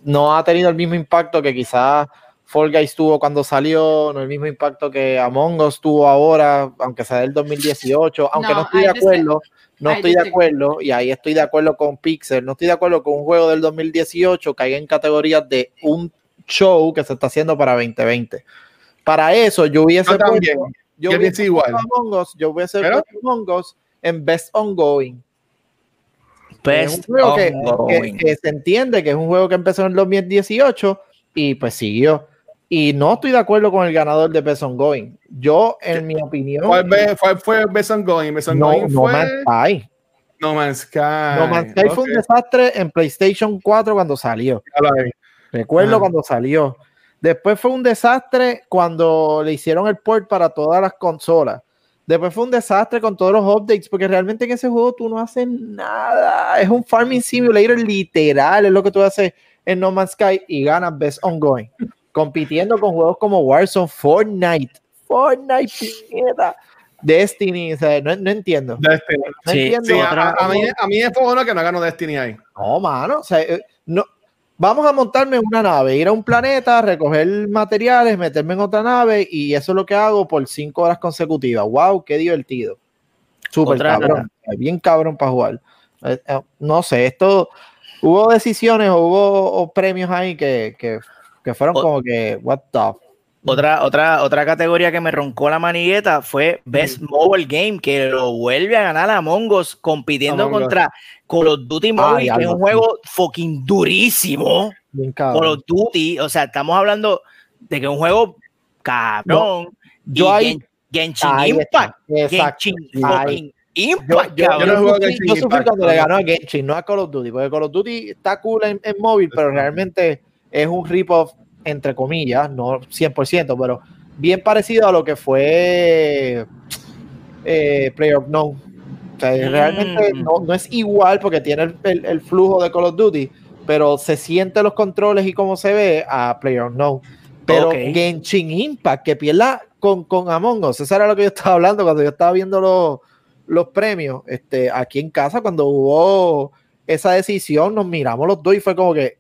Speaker 2: no ha tenido el mismo impacto que quizás Fall Guys tuvo cuando salió, no el mismo impacto que Among Us tuvo ahora, aunque sea del 2018, aunque no,
Speaker 1: No,
Speaker 2: estoy de acuerdo, no estoy de acuerdo, y ahí estoy de acuerdo con Pixel, no estoy de acuerdo con un juego del 2018 caiga en categorías de un show que se está haciendo para 2020. Para eso yo hubiese
Speaker 3: Yo también.
Speaker 2: puesto-
Speaker 3: Yo
Speaker 2: hubiese
Speaker 3: pienso igual.
Speaker 2: Among Us, yo hubiese
Speaker 3: ¿Pero?
Speaker 2: puesto Among Us en Best Ongoing. Es un
Speaker 4: best
Speaker 2: juego que,
Speaker 4: ongoing.
Speaker 2: que- que se entiende que es un juego que empezó en el 2018 y pues siguió. Y no estoy de acuerdo con el ganador de Best Going. Yo, en mi opinión.
Speaker 3: ¿Cuál fue, fue Best Going? Best
Speaker 2: no,
Speaker 3: Going
Speaker 2: no
Speaker 3: fue.
Speaker 2: Man's Sky.
Speaker 3: No Man's Sky.
Speaker 2: No Man's Sky fue un desastre en PlayStation 4 cuando salió. Recuerdo
Speaker 3: Ah.
Speaker 2: cuando salió. Después fue un desastre cuando le hicieron el port para todas las consolas. Después fue un desastre con todos los updates, porque realmente en ese juego tú no haces nada. Es un farming simulator literal, es lo que tú haces en No Man's Sky y ganas Best Ongoing. Compitiendo con juegos como Warzone, Fortnite, Fortnite, puñeta, Destiny, o sea, no, no entiendo.
Speaker 3: Destiny.
Speaker 2: No
Speaker 4: Sí,
Speaker 2: entiendo.
Speaker 3: Sí, a, a mí, a mí fue bueno que no ganó Destiny ahí.
Speaker 2: No, mano, o sea, eh, no, vamos a montarme en una nave, ir a un planeta, recoger materiales, meterme en otra nave y eso es lo que hago por cinco horas consecutivas. ¡Wow! ¡Qué divertido! Súper
Speaker 4: Otra-
Speaker 2: cabrón, eh, bien cabrón para jugar. Eh, no sé, esto, hubo decisiones o hubo premios ahí que, que, que fueron
Speaker 4: O-
Speaker 2: como que, what the
Speaker 4: Otra, otra, otra categoría que me roncó la manigueta fue Best Mobile Game, que lo vuelve a ganar a Mongos compitiendo
Speaker 3: Among
Speaker 4: contra Call of Duty Mobile, que es un juego fucking durísimo.
Speaker 2: bien
Speaker 4: Call of Duty, o sea, estamos hablando de que es un juego cabrón.
Speaker 2: yo
Speaker 4: y
Speaker 2: ahí-
Speaker 4: Gen- Genshin
Speaker 2: Ahí
Speaker 4: Impact.
Speaker 2: exacto.
Speaker 4: Genshin
Speaker 2: Ahí.
Speaker 4: Impact,
Speaker 2: Yo, yo,
Speaker 3: yo no juego
Speaker 2: sufrí,
Speaker 3: Genshin
Speaker 2: yo sufrí cuando le ganó a Genshin, no a Call of Duty, porque Call of Duty está cool en, en móvil, pero realmente es un rip-off, entre comillas, no 100%, pero bien parecido a lo que fue eh, PlayerUnknown. O sea,
Speaker 4: Mm.
Speaker 2: realmente no, no es igual porque tiene el, el- el flujo de Call of Duty, pero se siente los controles y cómo se ve a PlayerUnknown. Pero
Speaker 4: Ok.
Speaker 2: Genshin Impact, que pierda con, con Among Us, eso era lo que yo estaba hablando cuando yo estaba viendo los, los premios. Este, aquí en casa, cuando hubo esa decisión, nos miramos los dos y fue como que,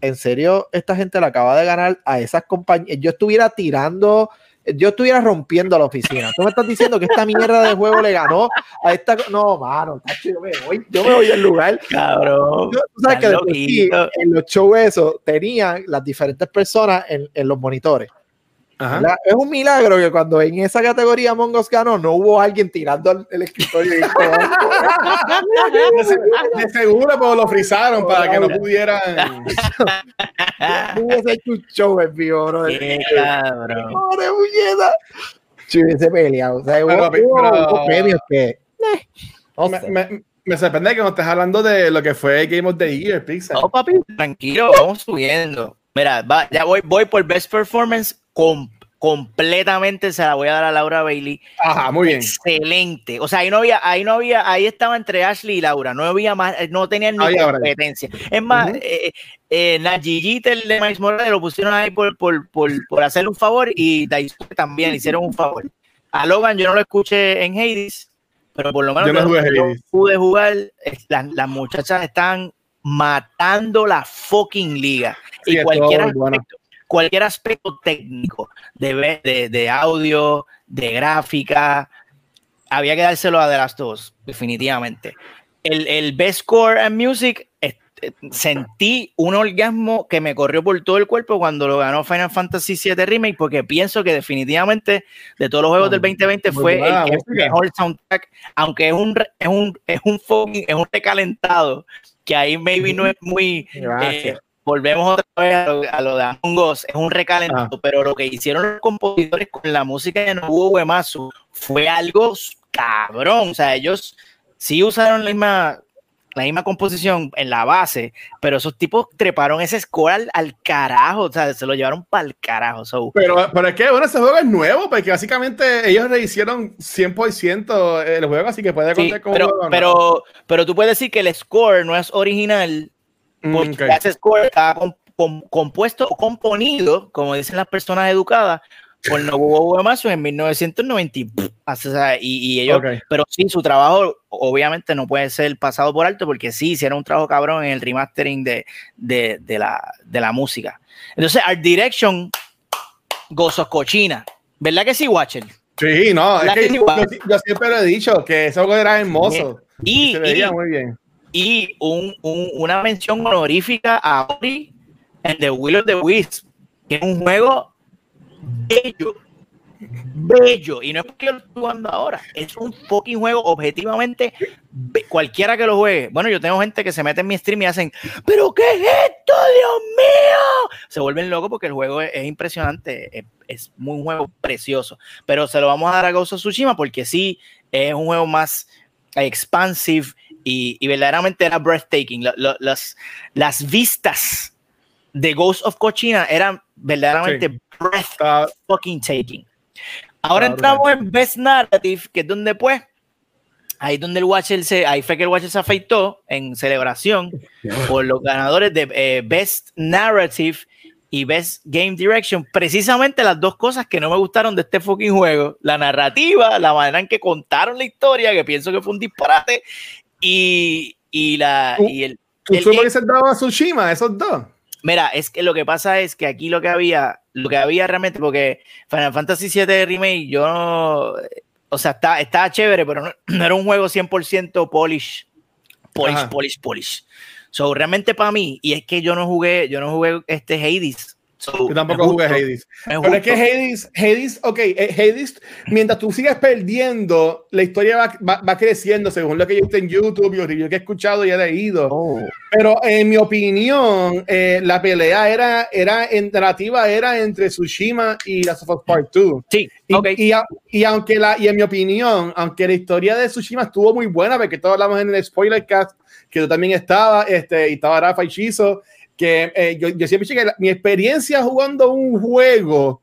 Speaker 2: en serio, esta gente le acaba de ganar a esas compañías. Yo estuviera tirando, yo estuviera rompiendo la oficina. Tú me estás diciendo que esta mierda de juego le ganó a esta. No, mano, tacho, yo me voy, yo me voy del lugar.
Speaker 4: Cabrón.
Speaker 2: Yo- tú sabes que
Speaker 4: Estás
Speaker 2: de por sí,
Speaker 4: loquito.
Speaker 2: en los shows esos tenían las diferentes personas en, en los monitores. Es un milagro que cuando en esa categoría Mongos ganó, no hubo alguien tirando al- el escritorio. y
Speaker 3: De, se- de seguro, pero lo frizaron para que no pudieran.
Speaker 2: No hubiese hecho un show en vivo, bro.
Speaker 4: Qué cabrón.
Speaker 2: Pobre muñeca. Si hubiese peleado. O sea, hubo,
Speaker 3: Pero,
Speaker 2: hubo-
Speaker 3: pero-
Speaker 2: hubo premios que. eh, no
Speaker 3: Me, me- me sorprende que no estés hablando de lo que fue Game of the Year, Pixar.
Speaker 4: No, papi, tranquilo, vamos subiendo. Mira, va, ya voy, voy por Best Performance com- completamente se la voy a dar a Laura Bailey.
Speaker 3: Ajá, muy bien.
Speaker 4: Excelente. O sea, ahí no había, ahí no había, ahí estaba entre Ashley y Laura. No había más, eh, no tenían ni competencia. Es más,
Speaker 3: Ujú.
Speaker 4: eh, eh, Najee Jeter de Miles Morales lo pusieron ahí por, por, por, por hacerle un favor y Daisuke también hicieron un favor. A Logan yo no lo escuché en Hades, pero por lo menos
Speaker 3: Yo no jugué
Speaker 4: yo pude jugar, las, las muchachas están matando la fucking liga.
Speaker 3: Sí,
Speaker 4: y
Speaker 3: es
Speaker 4: cualquier
Speaker 3: todo bueno.
Speaker 4: Cualquier aspecto técnico de, de, de audio, de gráfica, había que dárselo a The Last of Us, definitivamente. El, el Best Score and Music, este, sentí un orgasmo que me corrió por todo el cuerpo cuando lo ganó Final Fantasy VII Remake, porque pienso que definitivamente de todos los juegos del 2020
Speaker 3: Muy
Speaker 4: fue
Speaker 3: buena
Speaker 4: el que mejor soundtrack, aunque es un, es un, es un, es un recalentado, que ahí maybe no es muy...
Speaker 2: Gracias.
Speaker 4: eh, volvemos otra vez a lo, a lo de Among Us, es un recalentado,
Speaker 3: Ah.
Speaker 4: pero lo que hicieron los compositores con la música de Nobuo Uematsu fue algo cabrón, o sea, ellos sí usaron la misma, la misma composición en la base, pero esos tipos treparon ese score al, al carajo, o sea, se lo llevaron para el carajo, so,
Speaker 3: Pero, pero es que bueno, ese juego es nuevo, porque básicamente ellos rehicieron 100% el juego, así que puede
Speaker 4: sí,
Speaker 3: contar como
Speaker 4: pero, pero, pero tú puedes decir que el score no es original porque
Speaker 3: ok.
Speaker 4: ese score está com- com- compuesto o componido, como dicen las personas educadas, por Nobuo Uematsu en 1990. y, pff, o sea, y, y ellos,
Speaker 3: Ok.
Speaker 4: pero sí, su trabajo obviamente no puede ser pasado por alto porque sí hicieron un trabajo cabrón en el remastering de, de, de la, de la música. Entonces, Art Direction, gozos cochina. ¿Verdad que sí, Watcher?
Speaker 3: Sí, no, es que
Speaker 4: que
Speaker 3: yo,
Speaker 4: igual.
Speaker 3: yo siempre lo he dicho, que juego era hermoso.
Speaker 4: Y,
Speaker 3: se veía
Speaker 4: y-
Speaker 3: muy bien.
Speaker 4: Y un- un- una mención honorífica a Ori en The Will of the Wisp, que es un juego bello, bello. Y no es porque yo lo estoy jugando ahora. Es un fucking juego objetivamente. Cualquiera que lo juegue. Bueno, yo tengo gente que se mete en mi stream y hacen, ¿pero qué es esto, Dios mío? Se vuelven locos porque el juego es, es impresionante. Es, es muy un juego precioso. Pero se lo vamos a dar a Ghost Tsushima porque sí es un juego más expansive y, y verdaderamente era breathtaking. Lo- lo- las, las vistas de Ghost of Cochina eran verdaderamente breath
Speaker 3: Está-
Speaker 4: fucking taking. Ahora entramos en Best Narrative, que es donde pues, ahí donde el Watcher se, ahí fue que el Watcher se afeitó en celebración por los ganadores de eh, Best Narrative y Best Game Direction, precisamente las dos cosas que no me gustaron de este fucking juego, la narrativa, la manera en que contaron la historia, que pienso que fue un disparate, y, y la y el,
Speaker 3: ¿Tú
Speaker 4: el
Speaker 3: me dices dado a Tsushima, esos dos?
Speaker 4: Mira, es que lo que pasa es que aquí lo que había, lo que había realmente, porque Final Fantasy VII Remake, yo no, o sea, está, estaba chévere, pero no, no era un juego 100% polish, polish,
Speaker 3: Ajá.
Speaker 4: polish, polish. So, realmente para mí, y es que yo no jugué, yo no jugué este Hades. So,
Speaker 3: Yo tampoco jugué Hades.
Speaker 4: es
Speaker 3: Pero es que. Hades, Hades, ok, eh, Hades, mientras tú sigues perdiendo, la historia va, va, va creciendo según lo que yo visto en YouTube y reviews que he escuchado y he leído.
Speaker 2: Oh.
Speaker 3: Pero en mi opinión, eh, la pelea era, era en narrativa era entre Tsushima y Last of Part 2.
Speaker 4: Sí,
Speaker 3: Y,
Speaker 4: ok.
Speaker 3: y, a- y aunque la, y en mi opinión, aunque la historia de Tsushima estuvo muy buena, porque todos hablamos en el spoiler cast, que tú también estaba, este, y estaba Rafa y Shizo, que eh, yo, yo siempre dije que la- mi experiencia jugando un juego,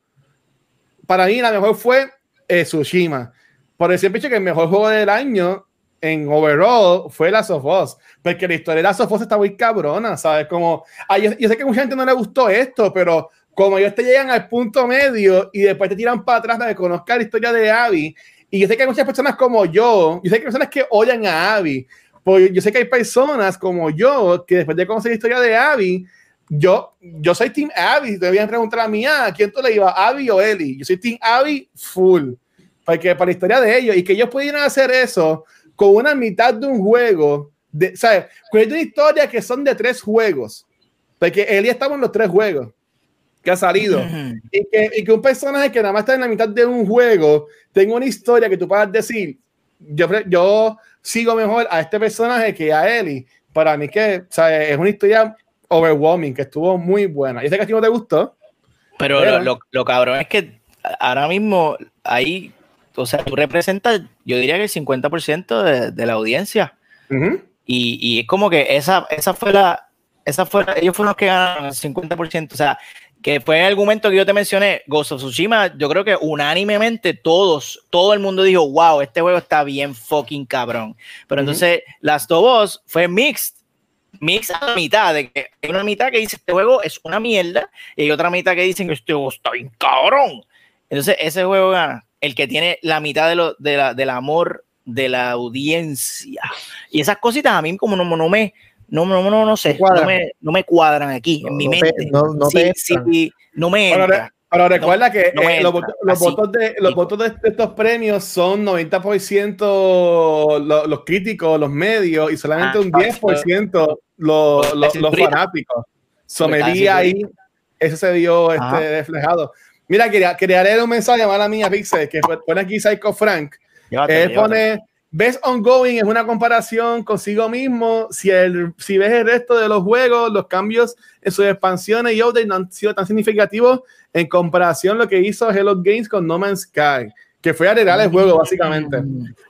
Speaker 3: para mí la mejor fue eh, Tsushima. Porque siempre dije que el mejor juego del año en overall fue Last of Us, porque la historia de Last of Us está muy cabrona, ¿sabes? Como, ah, yo, yo sé que a mucha gente no le gustó esto, pero como ellos te llegan al punto medio y después te tiran para atrás para que conozcas la historia de Abby, y yo sé que hay muchas personas como yo, yo sé que hay personas que odian a Abby, pues yo sé que hay personas como yo que después de conocer la historia de Abby, yo, yo soy Team Abby. Si te voy a preguntar a mí, ah, ¿quién tú le ibas, Abby o Ellie? Yo soy Team Abby full. Porque para la historia de ellos y que ellos pudieran hacer eso con una mitad de un juego, de, ¿sabes? Con una historia que son de tres juegos. Porque Ellie estaba en los tres juegos que ha salido. Y que, y que un personaje que nada más está en la mitad de un juego tenga una historia que tú puedas decir, yo, yo sigo mejor a este personaje que a Ellie. Para mí que o sea, es una historia overwhelming, que estuvo muy buena. Yo sé que a ti no te gustó.
Speaker 4: Pero,
Speaker 3: Pero-
Speaker 4: lo, lo, lo cabrón es que ahora mismo ahí, o sea, tú representas, yo diría que el 50% de, de la audiencia.
Speaker 3: Ujú.
Speaker 4: Y, y es como que esa, esa fue la, esa fue ellos fueron los que ganaron el 50%. O sea, que fue el argumento que yo te mencioné, Ghost of Tsushima, yo creo que unánimemente todos, todo el mundo dijo, wow, este juego está bien fucking cabrón. Pero entonces Last of Us fue mixed. Mixed a la mitad, de que hay una mitad que dice este juego es una mierda y hay otra mitad que dicen que este juego está bien cabrón. Entonces ese juego gana, el que tiene la mitad de lo, de la, del amor de la audiencia. Y esas cositas a mí como no, no me, no, no, no, no sé,
Speaker 2: No
Speaker 4: no me, no me cuadran aquí en mi
Speaker 2: No te-
Speaker 4: mente.
Speaker 2: no- no
Speaker 4: Sí,
Speaker 2: te
Speaker 4: sí,
Speaker 2: entran.
Speaker 4: no me
Speaker 3: Pero,
Speaker 4: entra.
Speaker 3: pero recuerda que
Speaker 4: no
Speaker 3: eh, los,
Speaker 4: entra,
Speaker 3: votos- los
Speaker 4: así.
Speaker 3: votos de, los votos de, de estos premios son 90% lo- los críticos, los medios, y solamente
Speaker 4: Ah,
Speaker 3: un 10% los, los, los fanáticos. So, me
Speaker 4: Por
Speaker 3: vi ahí, eso se vio este,
Speaker 4: Ajá.
Speaker 3: reflejado. Mira, quería, quería leer un mensaje, mala mía, Pixel, que pone aquí Psycho Frank.
Speaker 4: Llévatelo,
Speaker 3: Él
Speaker 4: llévatelo.
Speaker 3: Ves ongoing es una comparación consigo mismo. Si, el, si ves el resto de los juegos, los cambios en sus expansiones y updates no han sido tan significativos en comparación a lo que hizo Hello Games con No Man's Sky, que fue arreglar el juego básicamente.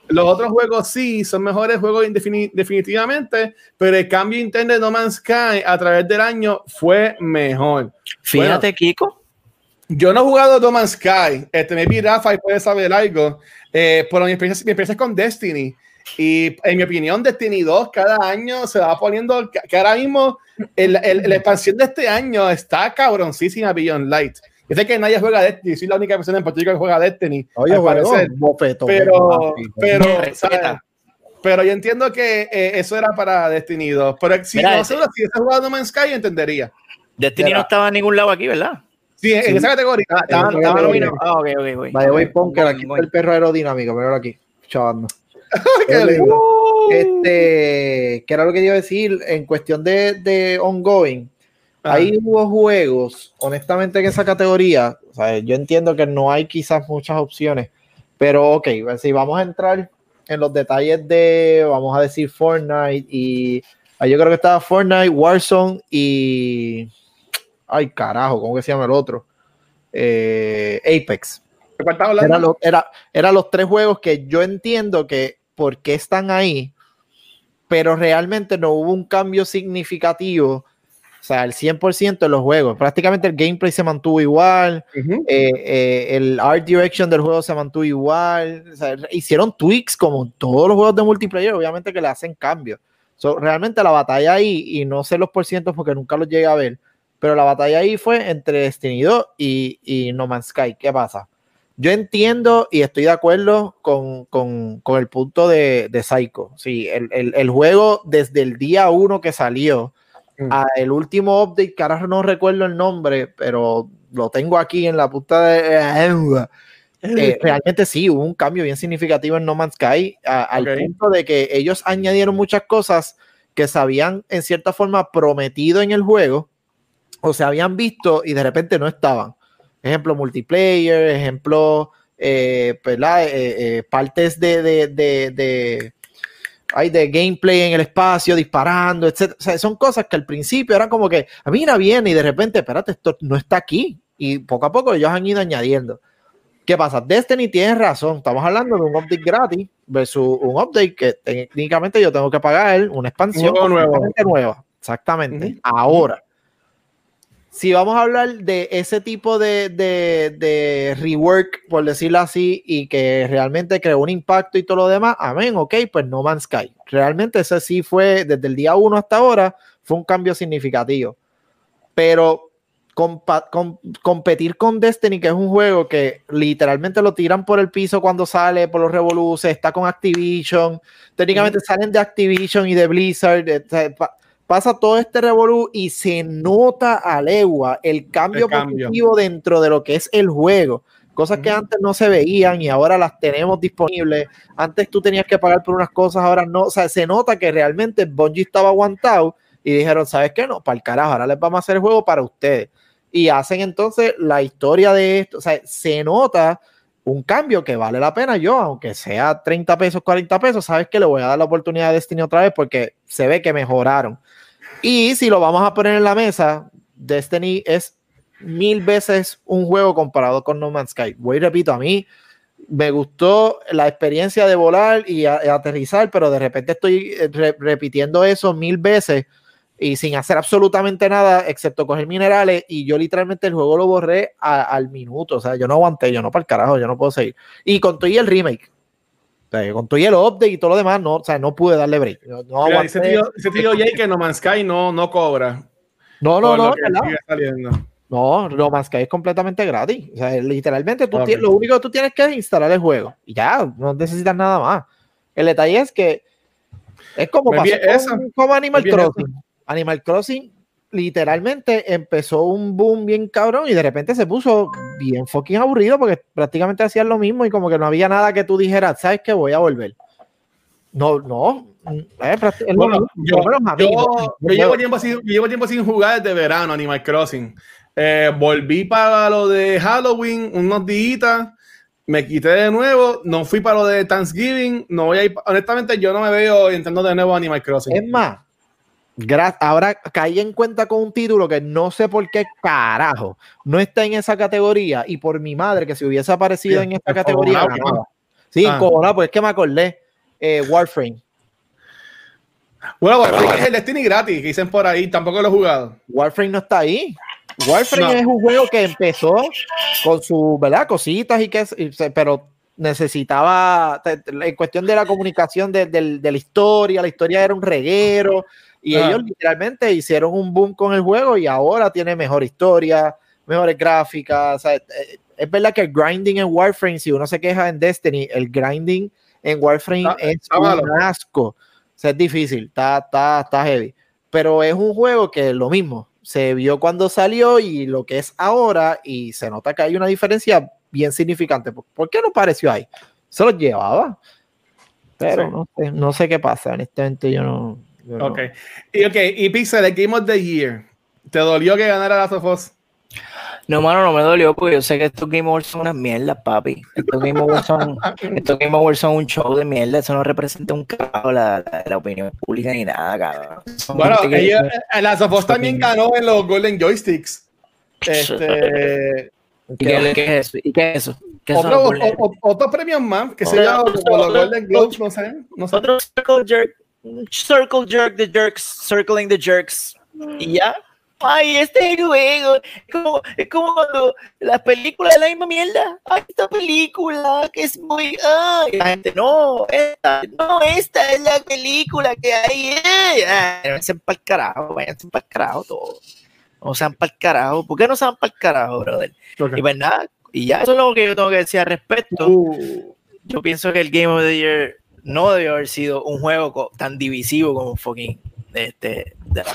Speaker 3: Los otros juegos sí son mejores juegos definitivamente, pero el cambio interno de No Man's Sky a través del año fue mejor.
Speaker 4: Fíjate, Kiko.
Speaker 3: Yo no he jugado No Man's Sky. Este, maybe Rafa y puede saber algo. Eh, pero mi experiencia, mi experiencia es con Destiny. Y en mi opinión, Destiny 2 cada año se va poniendo. Que, ahora mismo el, el- la expansión de este año está cabroncísima Beyond Light. Yo sé que nadie juega Destiny. Soy la única persona en Puerto Rico que juega Destiny.
Speaker 2: Oye, bofetón,
Speaker 3: Pero, pero, pero yo entiendo que eh, eso era para Destiny 2. Pero si
Speaker 4: Mira,
Speaker 3: no
Speaker 4: ese-
Speaker 3: seguro, si hubiese jugado No Man's Sky, entendería.
Speaker 4: Destiny no estaba en ningún lado aquí, ¿verdad?
Speaker 3: Sí, en,
Speaker 2: Sí.
Speaker 3: esa categoría.
Speaker 2: Estaba- nominado.
Speaker 4: Ah, ok, ok, ok.
Speaker 2: Vaya, voy, pon que
Speaker 4: Voy,
Speaker 2: aquí
Speaker 4: voy.
Speaker 2: está el perro aerodinámico, míralo aquí, chavando.
Speaker 3: Qué lindo.
Speaker 2: Este, ¿qué era lo que iba a decir? En cuestión de, de ongoing, Ahí hubo juegos, honestamente, en esa categoría. O sea, yo entiendo que no hay quizás muchas opciones, pero ok, pues, si vamos a entrar en los detalles de, vamos a decir, Fortnite y. ahí Yo creo que estaba Fortnite, Warzone y. Ay, carajo, ¿cómo que se llama el otro? Eh, Apex. Era, lo, era, era, los tres juegos que yo entiendo que por qué están ahí, pero realmente no hubo un cambio significativo. O sea, el 100% de los juegos. Prácticamente el gameplay se mantuvo igual. eh, eh, el art direction del juego se mantuvo igual. O sea, hicieron tweaks como todos los juegos de multiplayer, obviamente que le hacen cambios. So, realmente la batalla ahí, y no sé los porcientos porque nunca los llegué a ver, pero la batalla ahí fue entre Destiny 2 y, y No Man's Sky. ¿Qué pasa? Yo entiendo y estoy de acuerdo con, con, con el punto de, de Psycho. Sí, el, el, el, juego desde el día uno que salió mm. a el último update, que ahora no recuerdo el nombre, pero lo tengo aquí en la puta de... Eh, realmente sí, hubo un cambio bien significativo en No Man's Sky a, al okay. punto de que ellos añadieron muchas cosas que se habían en cierta forma prometido en el juego o se habían visto y de repente no estaban ejemplo multiplayer, ejemplo, eh, eh, eh, partes de, de, de, de, hay de gameplay en el espacio, disparando, etc. O sea, son cosas que al principio eran como que, a mí mira bien y de repente, espérate, esto no está aquí. Y poco a poco ellos han ido añadiendo. ¿Qué pasa? Destiny tiene razón. Estamos hablando de un update gratis versus un update que técnicamente yo tengo que pagar una expansión
Speaker 3: nuevo.
Speaker 2: nueva. Exactamente. Uh -huh. Ahora, si vamos a hablar de ese tipo de, de, de, rework, por decirlo así, y que realmente creó un impacto y todo lo demás, amén, ok, pues No Man's Sky. Realmente ese sí fue, desde el día uno hasta ahora, fue un cambio significativo. Pero comp com competir con Destiny, que es un juego que literalmente lo tiran por el piso cuando sale, por los revoluces, está con Activision, técnicamente mm. salen de Activision y de Blizzard, pasa todo este revolú y se nota a legua el cambio, el cambio, positivo dentro de lo que es el juego. Cosas que antes no se veían y ahora las tenemos disponibles. Antes tú tenías que pagar por unas cosas, ahora no. O sea, se nota que realmente Bungie estaba aguantado y dijeron, ¿sabes qué? No, para el carajo, ahora les vamos a hacer el juego para ustedes. Y hacen entonces la historia de esto. O sea, se nota un cambio que vale la pena yo, aunque sea 30 pesos, 40 pesos, sabes que le voy a dar la oportunidad de Destiny otra vez porque se ve que mejoraron. Y si lo vamos a poner en la mesa, Destiny es mil veces un juego comparado con No Man's Sky. Voy repito, a mí me gustó la experiencia de volar y, aterrizar, pero de repente estoy re repitiendo eso mil veces y sin hacer absolutamente nada excepto coger minerales y yo literalmente el juego lo borré al minuto, o sea, yo no aguanté, yo no para el carajo, yo no puedo seguir. Y con y el remake, o sea, con todo y el update y todo lo demás, no, o sea, no pude darle break. No, no
Speaker 3: Mira, ese tío, ese tío Jay que No Man's Sky no, no cobra.
Speaker 2: No, no, no, no, No Man's Sky es completamente gratis. O sea, literalmente tú okay. tienes, lo único que tú tienes que es instalar el juego y ya, no necesitas nada más. El detalle es que es como, pasó con, como Animal Crossing. Esa. Animal Crossing literalmente empezó un boom bien cabrón y de repente se puso bien fucking aburrido porque prácticamente hacían lo mismo y como que no había nada que tú dijeras, sabes que voy a volver. No, no.
Speaker 3: Eh, es bueno, yo, yo, yo, yo, llevo tiempo sin, llevo tiempo sin jugar desde verano Animal Crossing. Eh, volví para lo de Halloween unos días, me quité de nuevo, no fui para lo de Thanksgiving, no voy a ir, honestamente yo no me veo entrando de nuevo a Animal Crossing.
Speaker 2: Es más, ahora caí en cuenta con un título que no sé por qué carajo no está en esa categoría y por mi madre que si hubiese aparecido sí, en esta categoría sí, ah. cojonado, pues es que me acordé eh, Warframe.
Speaker 3: Bueno, Warframe. Es el Destiny gratis que dicen por ahí, tampoco lo he jugado.
Speaker 2: Warframe no está ahí. Warframe no. es un juego que empezó con sus verdad cositas y que pero necesitaba en cuestión de la comunicación de, de, de la historia la historia era un reguero y ah. ellos literalmente hicieron un boom con el juego y ahora tiene mejor historia, mejores gráficas. O sea, eh, es verdad que el grinding en Warframe, si uno se queja en Destiny, el grinding en Warframe es un malo. asco. O sea, es difícil, está, está, está heavy. Pero es un juego que lo mismo, se vio cuando salió y lo que es ahora, y se nota que hay una diferencia bien significante. ¿Por qué no pareció ahí? Se lo llevaba. Pero sí. no, sé, no sé qué pasa, honestamente yo no,
Speaker 3: Ok. Y, okay. y Pixel, el Game of the Year. ¿Te dolió que ganara Last of Us?
Speaker 4: No, mano, no me dolió porque yo sé que estos Game Awards son unas mierdas, papi. Estos Game Awards son, estos Game Awards son un show de mierda. Eso no representa un carajo la, la, la opinión pública ni nada, cabrón. Son
Speaker 3: Bueno,
Speaker 4: gente que-
Speaker 3: ella, eh, Last of Us también ganó en los Golden Joysticks. Este,
Speaker 4: ¿Y qué, qué es eso? ¿Y qué es eso?
Speaker 3: Otro, o- o- otro premio más, que se llama como los Golden Globes, no sé. No sé.
Speaker 4: Otro circle jerk. Circle jerk the jerks, circling the jerks. Y ya. Ay, este juego. Es como, es como cuando las películas de la misma mierda. Ay, esta película que es muy. Ay, la gente, no, esta, no, esta es la película que hay. eh. Para el carajo, váyanse para el carajo todo. No sean para el carajo. ¿Por qué no sean para el carajo, brother? Y pues nada, y ya eso es lo que yo tengo que decir al respecto
Speaker 3: Uh,
Speaker 4: yo pienso que el Game of the Year no debió haber sido un juego tan divisivo como fucking este de las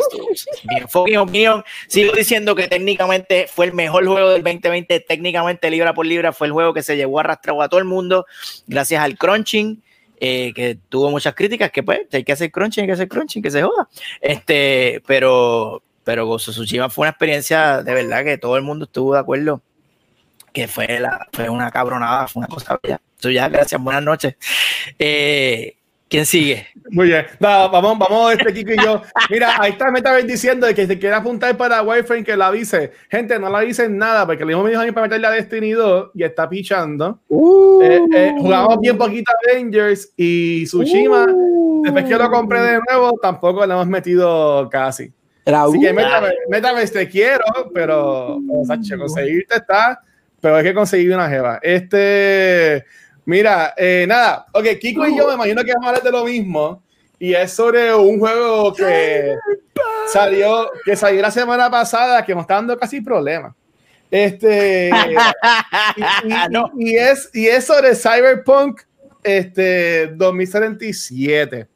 Speaker 4: Mi fucking opinión, sigo diciendo que técnicamente fue el mejor juego del 2020, técnicamente libra por libra fue el juego que se llevó arrastrado a todo el mundo gracias al crunching. eh, que tuvo muchas críticas, que pues hay que hacer crunching, hay que hacer crunching, que se joda. Este, pero, pero of Tsushima fue una experiencia de verdad que todo el mundo estuvo de acuerdo que fue, la, fue una cabronada, fue una cosa bella. Eso ya, gracias, buenas noches. Eh, ¿Quién sigue?
Speaker 3: Muy bien. No, vamos, vamos, este Kiko y yo. Mira, ahí está Metaverse diciendo de que se quiere apuntar para Wireframe que la avise. Gente, no la avisen nada, porque le mismo me dijo a mí para meterle a Destiny 2 y está pichando.
Speaker 2: Uh,
Speaker 3: Eh, eh, jugamos bien poquito Avengers y Tsushima. Después que lo compré de nuevo, tampoco le hemos metido casi. Así que
Speaker 2: uh,
Speaker 3: Metaverse, Metaverse te quiero, pero o sea, che, conseguirte está, pero hay que conseguir una jeva. Este, mira, eh, nada, ok, Kiko y yo me imagino que vamos a hablar de lo mismo y es sobre un juego que salió, que salió la semana pasada que nos está dando casi problemas. Este, y, y-
Speaker 4: No.
Speaker 3: y es, y es sobre Cyberpunk este, 2077.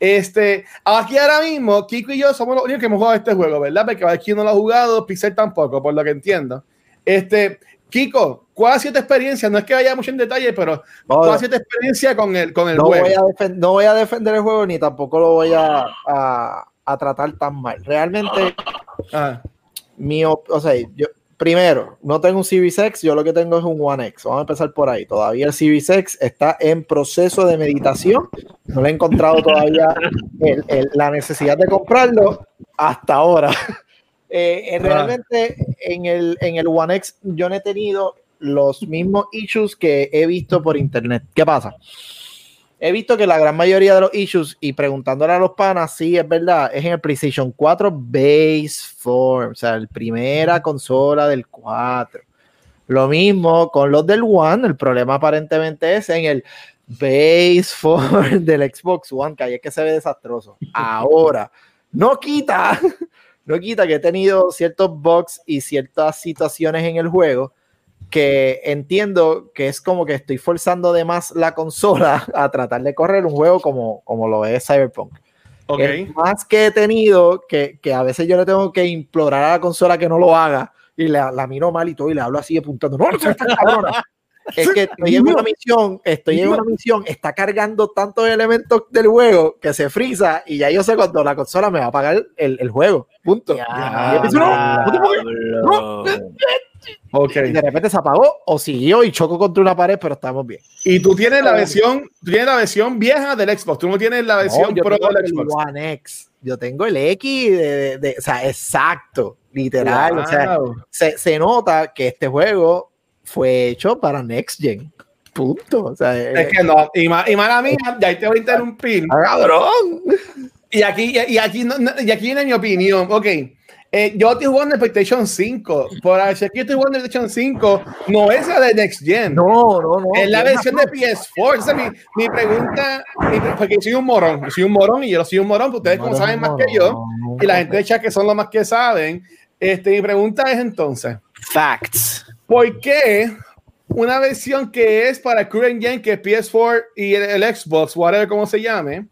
Speaker 3: Este, aquí ahora mismo, Kiko y yo somos los únicos que hemos jugado este juego, ¿verdad? Porque aquí no lo ha jugado, Pixel tampoco, por lo que entiendo. Este, Kiko, ¿cuál ha sido tu experiencia? No es que vaya mucho en detalle, pero ¿cuál ha sido tu experiencia con el, con el
Speaker 2: no,
Speaker 3: juego?
Speaker 2: voy a no voy a defender el juego ni tampoco lo voy a, a- a tratar tan mal. Realmente,
Speaker 3: Ajá.
Speaker 2: mi, o sea, yo, primero, no tengo un Series X, yo lo que tengo es un One X. Vamos a empezar por ahí. Todavía el Series X está en proceso de meditación. No le he encontrado todavía el- el- la necesidad de comprarlo hasta ahora. Eh, eh,
Speaker 3: Ah.
Speaker 2: realmente en el, en el One X yo no he tenido los mismos issues que he visto por internet. ¿Qué pasa? He visto que la gran mayoría de los issues, y preguntándole a los panas, sí, es verdad, es en el PlayStation 4 Base Form, o sea, la primera consola del 4. Lo mismo con los del One, el problema aparentemente es en el Base Form del Xbox One, que ahí es que se ve desastroso. Ahora, no quita, no quita que he tenido ciertos bugs y ciertas situaciones en el juego que entiendo que es como que estoy forzando de más la consola a tratar de correr un juego como, como lo es Cyberpunk. El más que he tenido, que, que a veces yo le tengo que implorar a la consola que no lo haga y la, la miro mal y todo y le hablo así apuntando, no, no seas tan cabrona". Es que estoy en una misión, estoy en una misión, está cargando tantos elementos del juego que se frisa y ya yo sé cuando la consola me va a apagar el, el juego. Punto.
Speaker 3: Ya,
Speaker 2: Y "No, no te puedo
Speaker 4: Diablo.
Speaker 3: Ok.
Speaker 2: Y de repente se apagó o siguió y chocó contra una pared, pero estamos bien.
Speaker 3: Y tú tienes la versión, tú tienes la versión vieja del Xbox, tú no tienes la versión
Speaker 2: No,
Speaker 3: pro del
Speaker 2: el
Speaker 3: Xbox.
Speaker 2: One X. Yo tengo el X, de, de- de- o sea, exacto, literal. O sea,
Speaker 3: Wow.
Speaker 2: se, se nota que este juego fue hecho para Next Gen. Punto. O sea,
Speaker 3: Es que no, y, ma- y mala mía, ya ahí te voy a interrumpir.
Speaker 2: ah, cabrón.
Speaker 3: Y aquí, y aquí, no- no- y aquí viene mi opinión. Ok, eh, yo estoy jugando en PlayStation 5. Por aquí estoy jugando en PlayStation 5, no es la de Next Gen.
Speaker 2: No, no, no.
Speaker 3: Es la versión de PS4. Esa es mi, mi pregunta, mi porque soy un morón. Yo soy un morón y yo soy un morón, porque ustedes como saben más que yo, y la gente de chat que son los más que saben. Este, mi pregunta es entonces,
Speaker 4: Facts.
Speaker 3: ¿Por qué una versión que es para current gen, que es PS4 y el, el Xbox, whatever como se llame,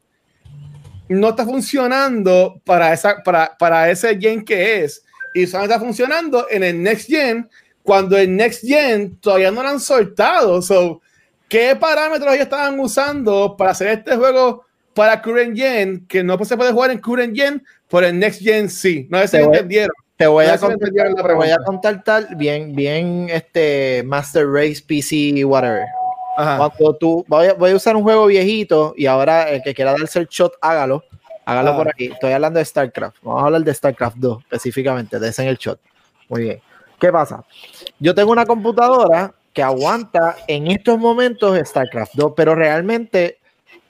Speaker 3: no está funcionando para, esa, para, para ese gen que es? Y solamente está funcionando en el next gen, cuando el next gen todavía no lo han soltado. So, ¿Qué parámetros ellos estaban usando para hacer este juego para current gen que no se puede jugar en current gen, por el next gen sí? No sé si
Speaker 2: Te
Speaker 3: me
Speaker 2: voy-
Speaker 3: entendieron.
Speaker 2: Te voy,
Speaker 3: No
Speaker 2: a te voy contar tal, bien, bien, este, Master Race, PC, whatever.
Speaker 3: Ajá.
Speaker 2: Cuando tú, voy a, voy a usar un juego viejito y ahora el que quiera darse el shot, hágalo. Hágalo
Speaker 3: Ah.
Speaker 2: por aquí. Estoy hablando de StarCraft. Vamos a hablar de StarCraft 2 específicamente. Desen el shot. Muy bien. ¿Qué pasa? Yo tengo una computadora que aguanta en estos momentos StarCraft 2, pero realmente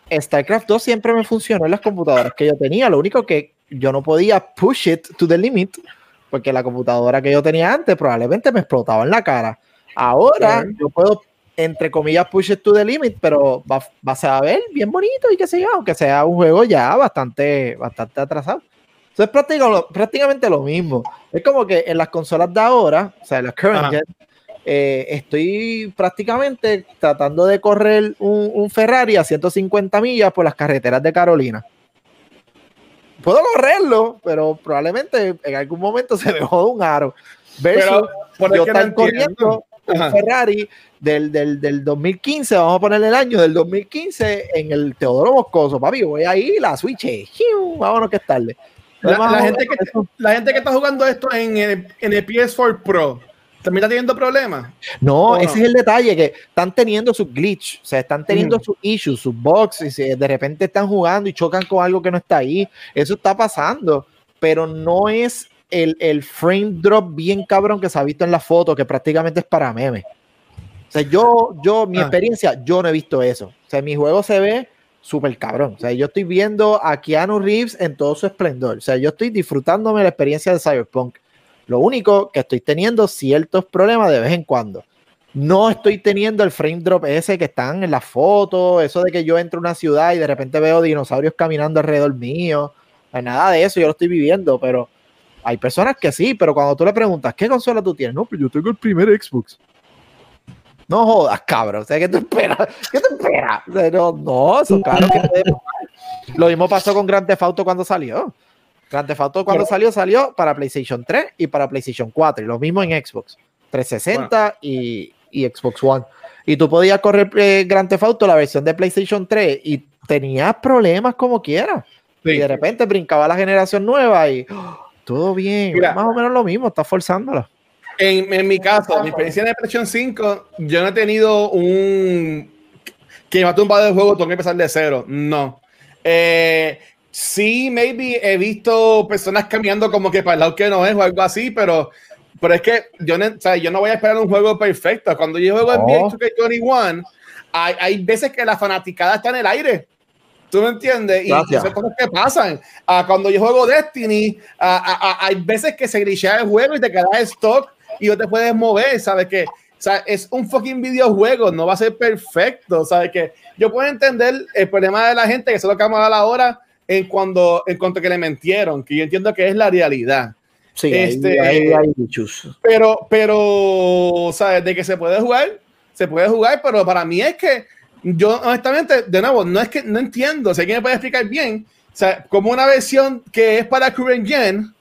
Speaker 2: StarCraft 2 siempre me funcionó en las computadoras que yo tenía. Lo único que yo no podía push it to the limit porque la computadora que yo tenía antes probablemente me explotaba en la cara. Ahora yo puedo, entre comillas, push it to the limit, pero va, va a ver bien bonito y sé yo, aunque sea un juego ya bastante, bastante atrasado. Entonces es prácticamente, prácticamente lo mismo. Es como que en las consolas de ahora, o sea, en las current gen, eh, estoy prácticamente tratando de correr un, un Ferrari a 150 millas por las carreteras de Carolina. Puedo correrlo, pero probablemente en algún momento se me joda un aro. Versus
Speaker 3: Pero,
Speaker 2: yo
Speaker 3: no
Speaker 2: estar
Speaker 3: entiendo.
Speaker 2: corriendo un
Speaker 3: Ajá.
Speaker 2: Ferrari del, del, del 2015, vamos a ponerle el año del 2015 en el Teodoro Moscoso, papi, voy ahí, la switch, vámonos que es tarde.
Speaker 3: La, la gente que, la gente que está jugando esto en el, en el PS4 Pro, ¿también está teniendo problemas?
Speaker 2: No,
Speaker 3: ¿O
Speaker 2: ese
Speaker 3: no?
Speaker 2: es el detalle, que están teniendo sus glitch, o sea, están teniendo sus issues, sus bugs, y de repente están jugando y chocan con algo que no está ahí. Eso está pasando, pero no es el, el frame drop bien cabrón que se ha visto en la foto, que prácticamente es para meme. O sea, yo, yo, mi
Speaker 3: Ah.
Speaker 2: experiencia, yo no he visto eso. O sea, mi juego se ve súper cabrón. O sea, yo estoy viendo a Keanu Reeves en todo su esplendor. O sea, yo estoy disfrutándome la experiencia de Cyberpunk. Lo único que estoy teniendo ciertos problemas de vez en cuando. No estoy teniendo el frame drop ese que están en la foto, eso de que yo entro a una ciudad y de repente veo dinosaurios caminando alrededor mío. Nada de eso, yo lo estoy viviendo, pero hay personas que sí, pero cuando tú le preguntas, ¿qué consola tú tienes? No, pues yo tengo el primer Xbox. No jodas, cabrón. O sea, ¿qué te esperas? ¿Qué te esperas? O sea, no, no, eso claro que puede pasar. Lo mismo pasó con Grand Theft Auto cuando salió. Grand Theft Auto cuando
Speaker 3: Pero-
Speaker 2: salió, salió para PlayStation 3 y para PlayStation 4. Y lo mismo en Xbox. 360 y, y Xbox One. Y tú podías correr eh, Grand Theft Auto, la versión de PlayStation 3, y tenías problemas como quieras.
Speaker 3: Sí.
Speaker 2: Y de repente brincaba la generación nueva y ¡oh! todo bien.
Speaker 3: Mira.
Speaker 2: más o menos lo mismo, estás forzándola.
Speaker 3: En, en mi caso, mi experiencia en el PlayStation 5, yo no he tenido un que me ha tumbado el juego, tengo que empezar de cero. No. Eh, sí, maybe he visto personas caminando como que para el lado que no es o algo así, pero, pero es que yo no, o sea, yo no voy a esperar un juego perfecto. Cuando yo juego en. NBA 2K21, hay, hay veces que la fanaticada está en el aire. ¿Tú me entiendes? Y, y
Speaker 2: Gracias.
Speaker 3: son cosas que pasan. Ah, cuando yo juego Destiny, ah, ah, hay veces que se glitchea el juego y te quedas stock y no te puedes mover, ¿sabes qué? O sea, es un fucking videojuego, no va a ser perfecto, ¿sabes qué? Yo puedo entender el problema de la gente que solo vamos a dar ahora en cuando en cuanto que le mentieron, que yo entiendo que es la realidad.
Speaker 2: Sí,
Speaker 3: Este,
Speaker 2: hay bichos.
Speaker 3: Pero, pero, ¿sabes? De que se puede jugar, se puede jugar, pero para mí es que yo, honestamente, de nuevo, no es que no entiendo. Si alguien me puede explicar bien, o sea, como una versión que es para current gen,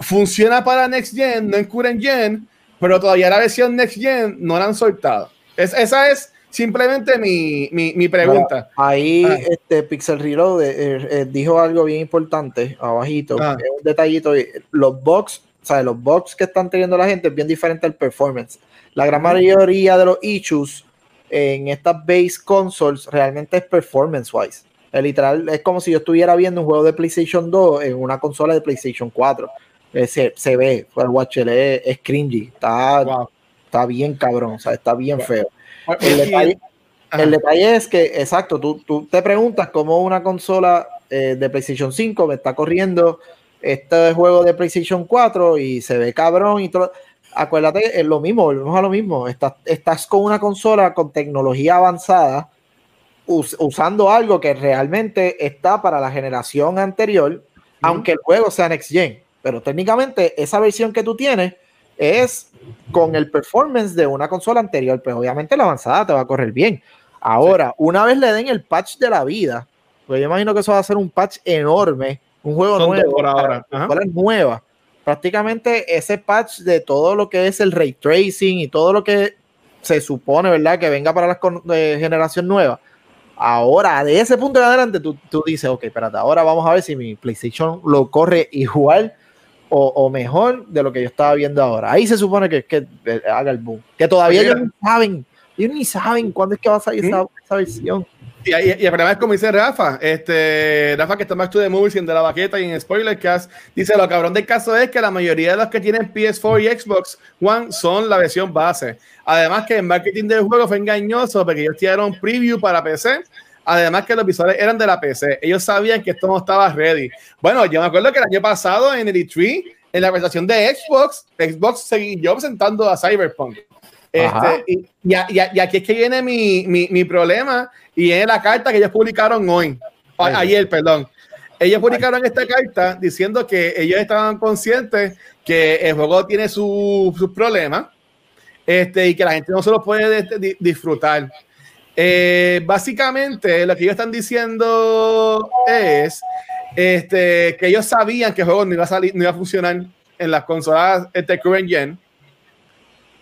Speaker 3: funciona para next gen, no en current gen, pero todavía la versión next gen no la han soltado. Es, esa es simplemente mi, mi, mi pregunta.
Speaker 2: Ahí
Speaker 3: Ah.
Speaker 2: este Pixel Reload eh, eh, dijo algo bien importante abajito,
Speaker 3: Ah.
Speaker 2: que es un detallito. eh, Los box, o sea, los box que están teniendo la gente es bien diferente al performance. La gran mayoría de los issues en estas base consoles realmente es performance wise. Literal, es como si yo estuviera viendo un juego de PlayStation 2 en una consola de PlayStation 4. Eh, se, se ve, el watch es, es cringy, está,
Speaker 3: Wow.
Speaker 2: está bien cabrón, o sea, está bien
Speaker 3: Wow.
Speaker 2: feo. El detalle,
Speaker 3: Ajá.
Speaker 2: el detalle es que, exacto, tú, tú te preguntas cómo una consola eh, de PlayStation 5 me está corriendo este juego de PlayStation 4 y se ve cabrón y todo. Acuérdate, es lo mismo, volvemos a lo mismo. Estás, estás con una consola con tecnología avanzada us- usando algo que realmente está para la generación anterior, aunque el juego sea Next Gen. Pero técnicamente esa versión que tú tienes es con el performance de una consola anterior, pues obviamente la avanzada te va a correr bien. Ahora, una vez le den el patch de la vida, pues yo imagino que eso va a ser un patch enorme, un juego
Speaker 3: Son
Speaker 2: nuevo,
Speaker 3: por ahora,
Speaker 2: nuevas. Prácticamente ese patch de todo lo que es el ray tracing y todo lo que se supone, ¿verdad? Que venga para la de generación nueva. Ahora, de ese punto en adelante, tú, tú dices, ok, espérate, ahora vamos a ver si mi PlayStation lo corre igual o, o mejor de lo que yo estaba viendo ahora. Ahí se supone que es que eh, haga el boom. Que todavía ellos ni saben, ellos ni saben cuándo es que va a salir esa, esa versión.
Speaker 3: Y, y, y el problema es como dice Rafa, este, Rafa que está más to the movies en de la baqueta y en Spoilercast, dice lo cabrón del caso es que la mayoría de los que tienen PS4 y Xbox One son la versión base. Además que el marketing del juego fue engañoso porque ellos tiraron preview para PC. Además que los visuales eran de la PC. Ellos sabían que esto no estaba ready. Bueno, yo me acuerdo que el año pasado en el E3, en la presentación de Xbox, Xbox siguió presentando a Cyberpunk. Este, y, y, y, aquí es que viene mi, mi, mi, problema y es la carta que ellos publicaron hoy, Ay, ayer, perdón. Ellos publicaron esta carta diciendo que ellos estaban conscientes que el juego tiene sus su problemas este, y que la gente no se lo puede de, disfrutar. Eh, básicamente, lo que ellos están diciendo es este, que ellos sabían que el juego no iba a, salir, no iba a funcionar en las consolas este, current gen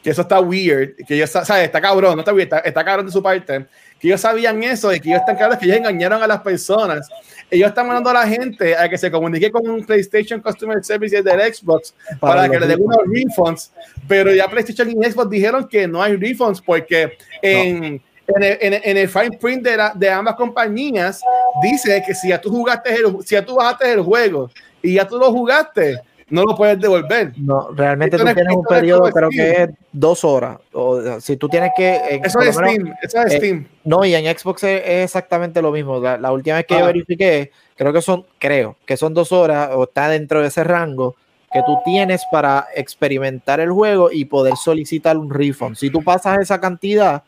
Speaker 3: que eso está weird, que ellos, ¿sabes? Está cabrón, no está weird, está, está cabrón de su parte, que ellos sabían eso y que ellos están claros que ellos engañaron a las personas. Ellos están mandando a la gente a que se comunique con un PlayStation Customer Service del Xbox para, para que le den unos refunds, pero ya PlayStation y Xbox dijeron que no hay refunds porque en, no. En, el, en, en, el fine print de, la, de, ambas compañías dice que si ya tú jugaste el, si ya tú bajaste el juego y ya tú lo jugaste, no lo puedes devolver.
Speaker 2: No, realmente tú tienes un periodo, creo que es dos horas. O, si tú tienes que.
Speaker 3: Eh, eso es menos, Steam. Eso es eh, Steam.
Speaker 2: No, y en Xbox es, es exactamente lo mismo. La, la última vez que ah. yo verifiqué, creo que son, creo que son dos horas o está dentro de ese rango que tú tienes para experimentar el juego y poder solicitar un refund. Si tú pasas esa cantidad,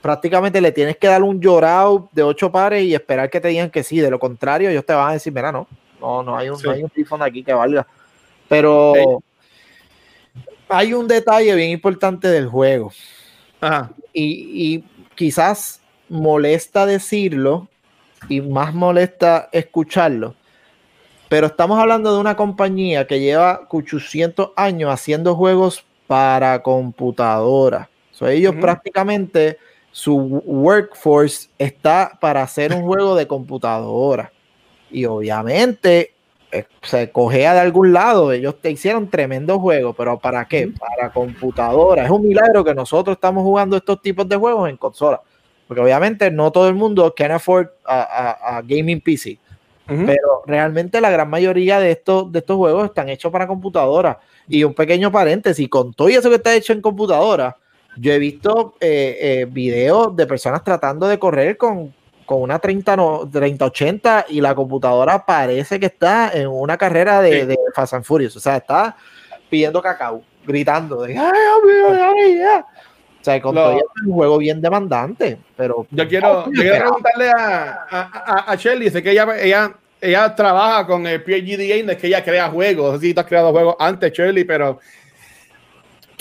Speaker 2: prácticamente le tienes que dar un llorado de ocho pares y esperar que te digan que sí. De lo contrario, ellos te van a decir, mira, no, no, no hay un, sí. no hay un aquí que valga. Pero hay un detalle bien importante del juego.
Speaker 3: Ajá.
Speaker 2: Y, y, quizás molesta decirlo y más molesta escucharlo. Pero estamos hablando de una compañía que lleva 800 años haciendo juegos para computadora. So, ellos uh -huh. prácticamente, su workforce está para hacer un juego de computadora. Y obviamente se cogea de algún lado. Ellos te hicieron tremendo juego, pero ¿para qué? Para computadora. Es un milagro que nosotros estamos jugando estos tipos de juegos en consola. Porque obviamente no todo el mundo can afford a, a, a gaming PC. Uh -huh. Pero realmente la gran mayoría de estos, de estos juegos están hechos para computadora. Y un pequeño paréntesis, con todo eso que está hecho en computadora, yo he visto eh, eh, videos de personas tratando de correr con, con una 30, no, 3080 y la computadora parece que está en una carrera de, sí. de Fast and Furious. O sea, está pidiendo cacao, gritando de ¡Ay, ay, ya! O sea, con todo es un juego bien demandante, pero...
Speaker 3: Yo quiero, yo quiero preguntarle a, a, a, Shelly, dice que ella, ella, ella trabaja con el PGD no es que ella crea juegos, sí, tú has creado juegos antes, Shelly, pero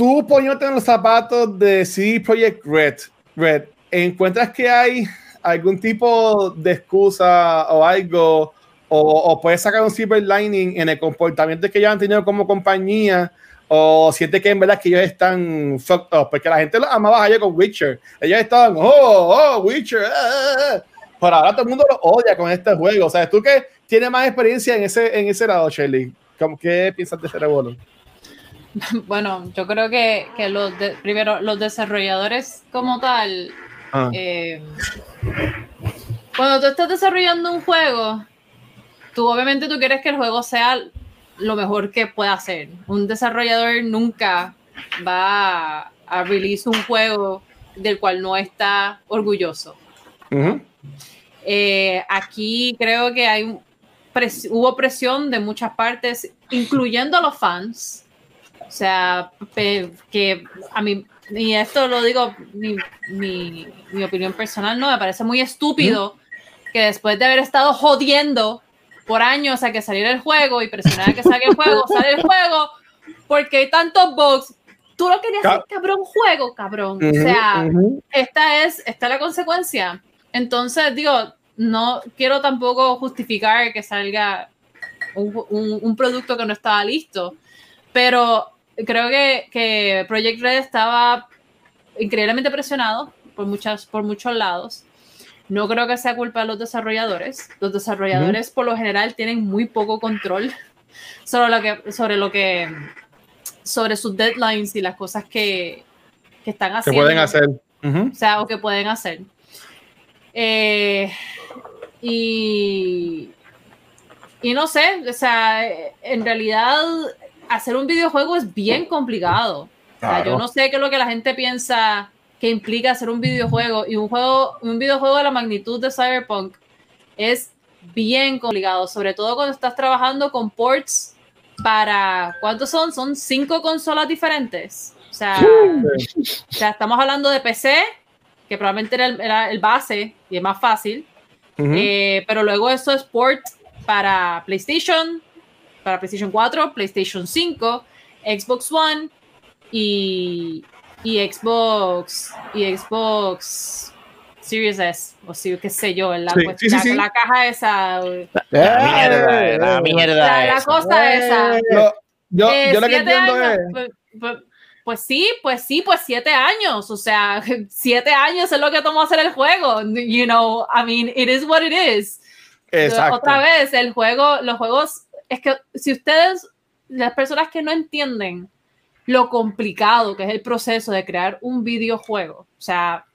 Speaker 3: tú poniéndote en los zapatos de CD Projekt Red, Red, ¿encuentras que hay algún tipo de excusa o algo, o, o puedes sacar un silver lining en el comportamiento que ellos han tenido como compañía, o siente que en verdad que ellos están fucked up, porque la gente los amaba ayer con Witcher. Ellos estaban, oh, oh, Witcher. Ah, Pero ahora todo el mundo lo odia con este juego. O sea, tú que tienes más experiencia en ese, en ese lado, Shelly, ¿qué piensas de ese revuelo?
Speaker 1: Bueno, yo creo que, que los de, primero los desarrolladores como tal Ah. Eh, cuando tú estás desarrollando un juego, tú obviamente tú quieres que el juego sea lo mejor que pueda ser. Un desarrollador nunca va a, a release un juego del cual no está orgulloso. Uh -huh. eh, aquí creo que hay pres hubo presión de muchas partes, incluyendo a los fans. O sea, que a mí y esto lo digo, mi, mi, mi, opinión personal, no, me parece muy estúpido ¿Mm? que después de haber estado jodiendo por años a que saliera el juego y presionar a que salga el juego, sale el juego, porque hay tantos bugs. Tú lo querías hacer, cabrón, juego, cabrón. Uh -huh, o sea, uh -huh. esta es esta es la consecuencia. Entonces, digo, no quiero tampoco justificar que salga un, un, un producto que no estaba listo, pero creo que, que Project Red estaba increíblemente presionado por, muchas, por muchos lados. No creo que sea culpa de los desarrolladores. Los desarrolladores, por lo general, tienen muy poco control sobre lo que, sobre lo que, sobre sus deadlines y las cosas que, que están haciendo.
Speaker 3: pueden hacer.
Speaker 1: O sea, o que pueden hacer. Eh, y, y no sé, o sea, en realidad hacer un videojuego es bien complicado. O sea, yo no sé qué es lo que la gente piensa que implica hacer un videojuego y un juego, un videojuego de la magnitud de Cyberpunk es bien complicado, sobre todo cuando estás trabajando con ports para ¿cuántos son? Son cinco consolas diferentes. O sea, o sea, estamos hablando de PC, que probablemente era el, era el base y es más fácil, eh, pero luego eso es port para PlayStation, para PlayStation 4, PlayStation 5, Xbox One y, y Xbox y Xbox Series S, o sí, qué sé yo, la,
Speaker 3: Sí,
Speaker 1: pues,
Speaker 3: sí, sí,
Speaker 1: la-
Speaker 3: sí.
Speaker 1: la caja esa,
Speaker 4: La mierda, la mierda.
Speaker 1: la, la
Speaker 4: esa.
Speaker 1: cosa esa.
Speaker 3: Lo- yo,
Speaker 1: Eh,
Speaker 3: yo lo que entiendo
Speaker 1: años,
Speaker 3: es.
Speaker 1: pues, pues- pues sí, pues sí, pues siete años. O sea, siete años es lo que tomó hacer el juego. You know, I mean, it is what it is.
Speaker 3: Exacto.
Speaker 1: Otra vez, el juego, los juegos, es que si ustedes, las personas que no entienden lo complicado que es el proceso de crear un videojuego, o sea,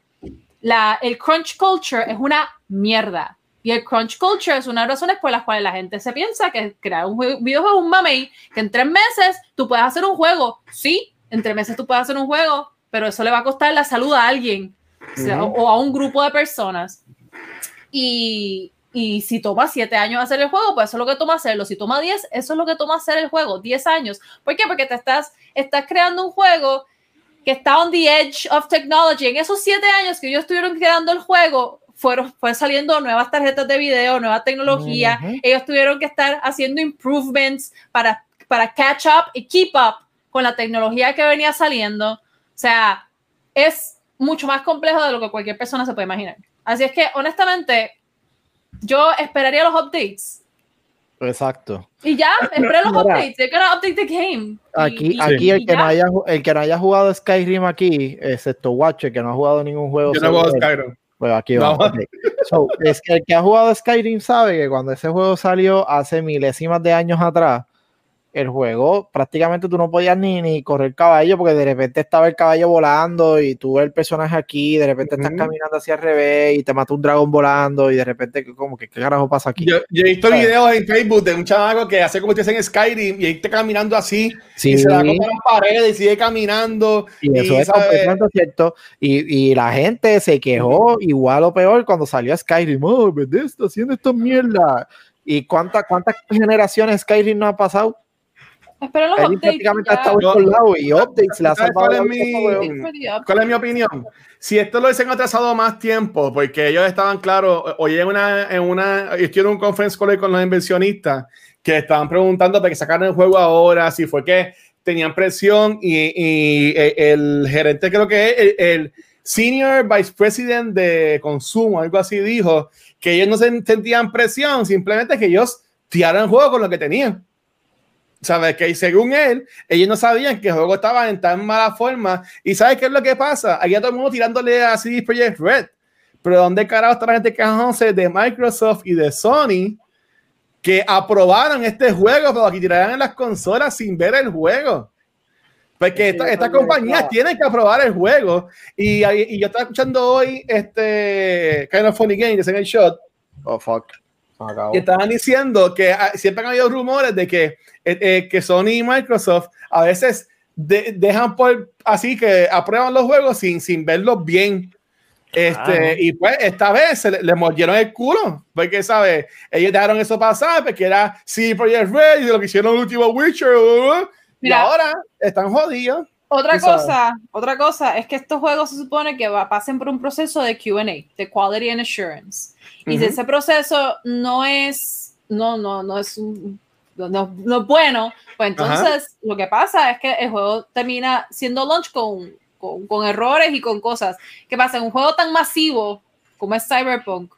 Speaker 1: la, el crunch culture es una mierda. Y el crunch culture es una de las razones por las cuales la gente se piensa que crear un jue- videojuego es un mamey, que en tres meses tú puedes hacer un juego. Sí, en tres meses tú puedes hacer un juego, pero eso le va a costar la salud a alguien o, o a un grupo de personas. Y, y si toma siete años hacer el juego, pues eso es lo que toma hacerlo. Si toma 10, eso es lo que toma hacer el juego, 10 años. ¿Por qué? Porque te estás, estás creando un juego que está on the edge of technology. En esos siete años que ellos estuvieron creando el juego, fueron, fue saliendo nuevas tarjetas de video, nueva tecnología.
Speaker 2: Ujú.
Speaker 1: Ellos tuvieron que estar haciendo improvements para, para catch up y keep up con la tecnología que venía saliendo. O sea, es mucho más complejo de lo que cualquier persona se puede imaginar. Así es que, honestamente, yo esperaría los updates.
Speaker 2: Exacto.
Speaker 1: Y ya, esperé los
Speaker 2: Mira.
Speaker 1: updates. They're gonna update the game.
Speaker 2: Aquí,
Speaker 1: y-
Speaker 2: aquí
Speaker 1: y
Speaker 2: el, que no haya, el que no haya jugado Skyrim aquí, excepto Watcher, que no ha jugado ningún juego.
Speaker 3: Yo no juego
Speaker 2: sobre él,
Speaker 3: Skyrim.
Speaker 2: Pues aquí
Speaker 3: No.
Speaker 2: vamos. So, es que el que ha jugado Skyrim sabe que cuando ese juego salió hace milésimas de años atrás, el juego prácticamente tú no podías ni, ni correr caballo porque de repente estaba el caballo volando y tú ves el personaje aquí, de repente estás
Speaker 3: Ujú.
Speaker 2: caminando hacia el revés y te mata un dragón volando y de repente como que qué carajo pasa aquí.
Speaker 3: Yo, yo he visto
Speaker 2: ¿Sabes?
Speaker 3: videos en Facebook de un chamaco que hace como si en Skyrim y ahí está caminando así
Speaker 2: Sí,
Speaker 3: y se da contra las paredes y sigue caminando.
Speaker 2: Y eso
Speaker 3: y,
Speaker 2: es completamente cierto. Y, y la gente se quejó igual o peor cuando salió Skyrim. Oh, Bethesda haciendo esto mierda. ¿Y cuántas cuántas generaciones Skyrim no ha pasado?
Speaker 1: Espero los updates.
Speaker 2: prácticamente
Speaker 1: ya.
Speaker 2: ha estado todos lados y updates le ha
Speaker 3: ¿Sabes
Speaker 2: salvado
Speaker 3: cuál es
Speaker 2: la
Speaker 3: mi-. ¿Cuál es mi opinión? Si esto lo hubiesen atrasado más tiempo, porque ellos estaban claros, hoy en una, en una, estoy en un conference call con los inversionistas que estaban preguntando para que sacaran el juego ahora, si fue que tenían presión y, y, eh, el gerente creo que es el, el senior vice president de consumo, algo así, dijo que ellos no se- sentían presión, simplemente que ellos tiraron el juego con lo que tenían. ¿Sabes? Que según él, ellos no sabían que el juego estaba en tan mala forma. ¿Y sabes qué es lo que pasa? Aquí a todo el mundo tirándole a CD Projekt Red. Pero ¿dónde carajo está la gente quejándose de Microsoft y de Sony que aprobaron este juego, pero aquí tiraran en las consolas sin ver el juego? Porque esta- estas
Speaker 2: eso es
Speaker 3: compañías tienen que aprobar el juego. Y, y yo estaba escuchando hoy este Kind of Funny Games en el shot
Speaker 2: Oh, fuck.
Speaker 3: Que estaban diciendo que ah, siempre han habido rumores de que, eh, eh, que Sony y Microsoft a veces de- dejan por así que aprueban los juegos sin, sin verlos bien. Este,
Speaker 4: Ah.
Speaker 3: Y pues esta vez se le, le mordieron el culo, porque, ¿sabes? Ellos dejaron eso pasar, porque era sí, Project Red y lo que hicieron el último Witcher, uh, y ahora están jodidos.
Speaker 1: Otra
Speaker 3: sabes.
Speaker 1: cosa, otra cosa es que estos juegos se supone que va, pasen por un proceso de Q&A, de Quality and Assurance. Y si ese proceso no es, no, no, no es un- no, no- no es bueno, pues entonces lo que pasa es que el juego termina siendo launch con, con, con errores y con cosas. ¿Qué pasa? En un juego tan masivo como es Cyberpunk,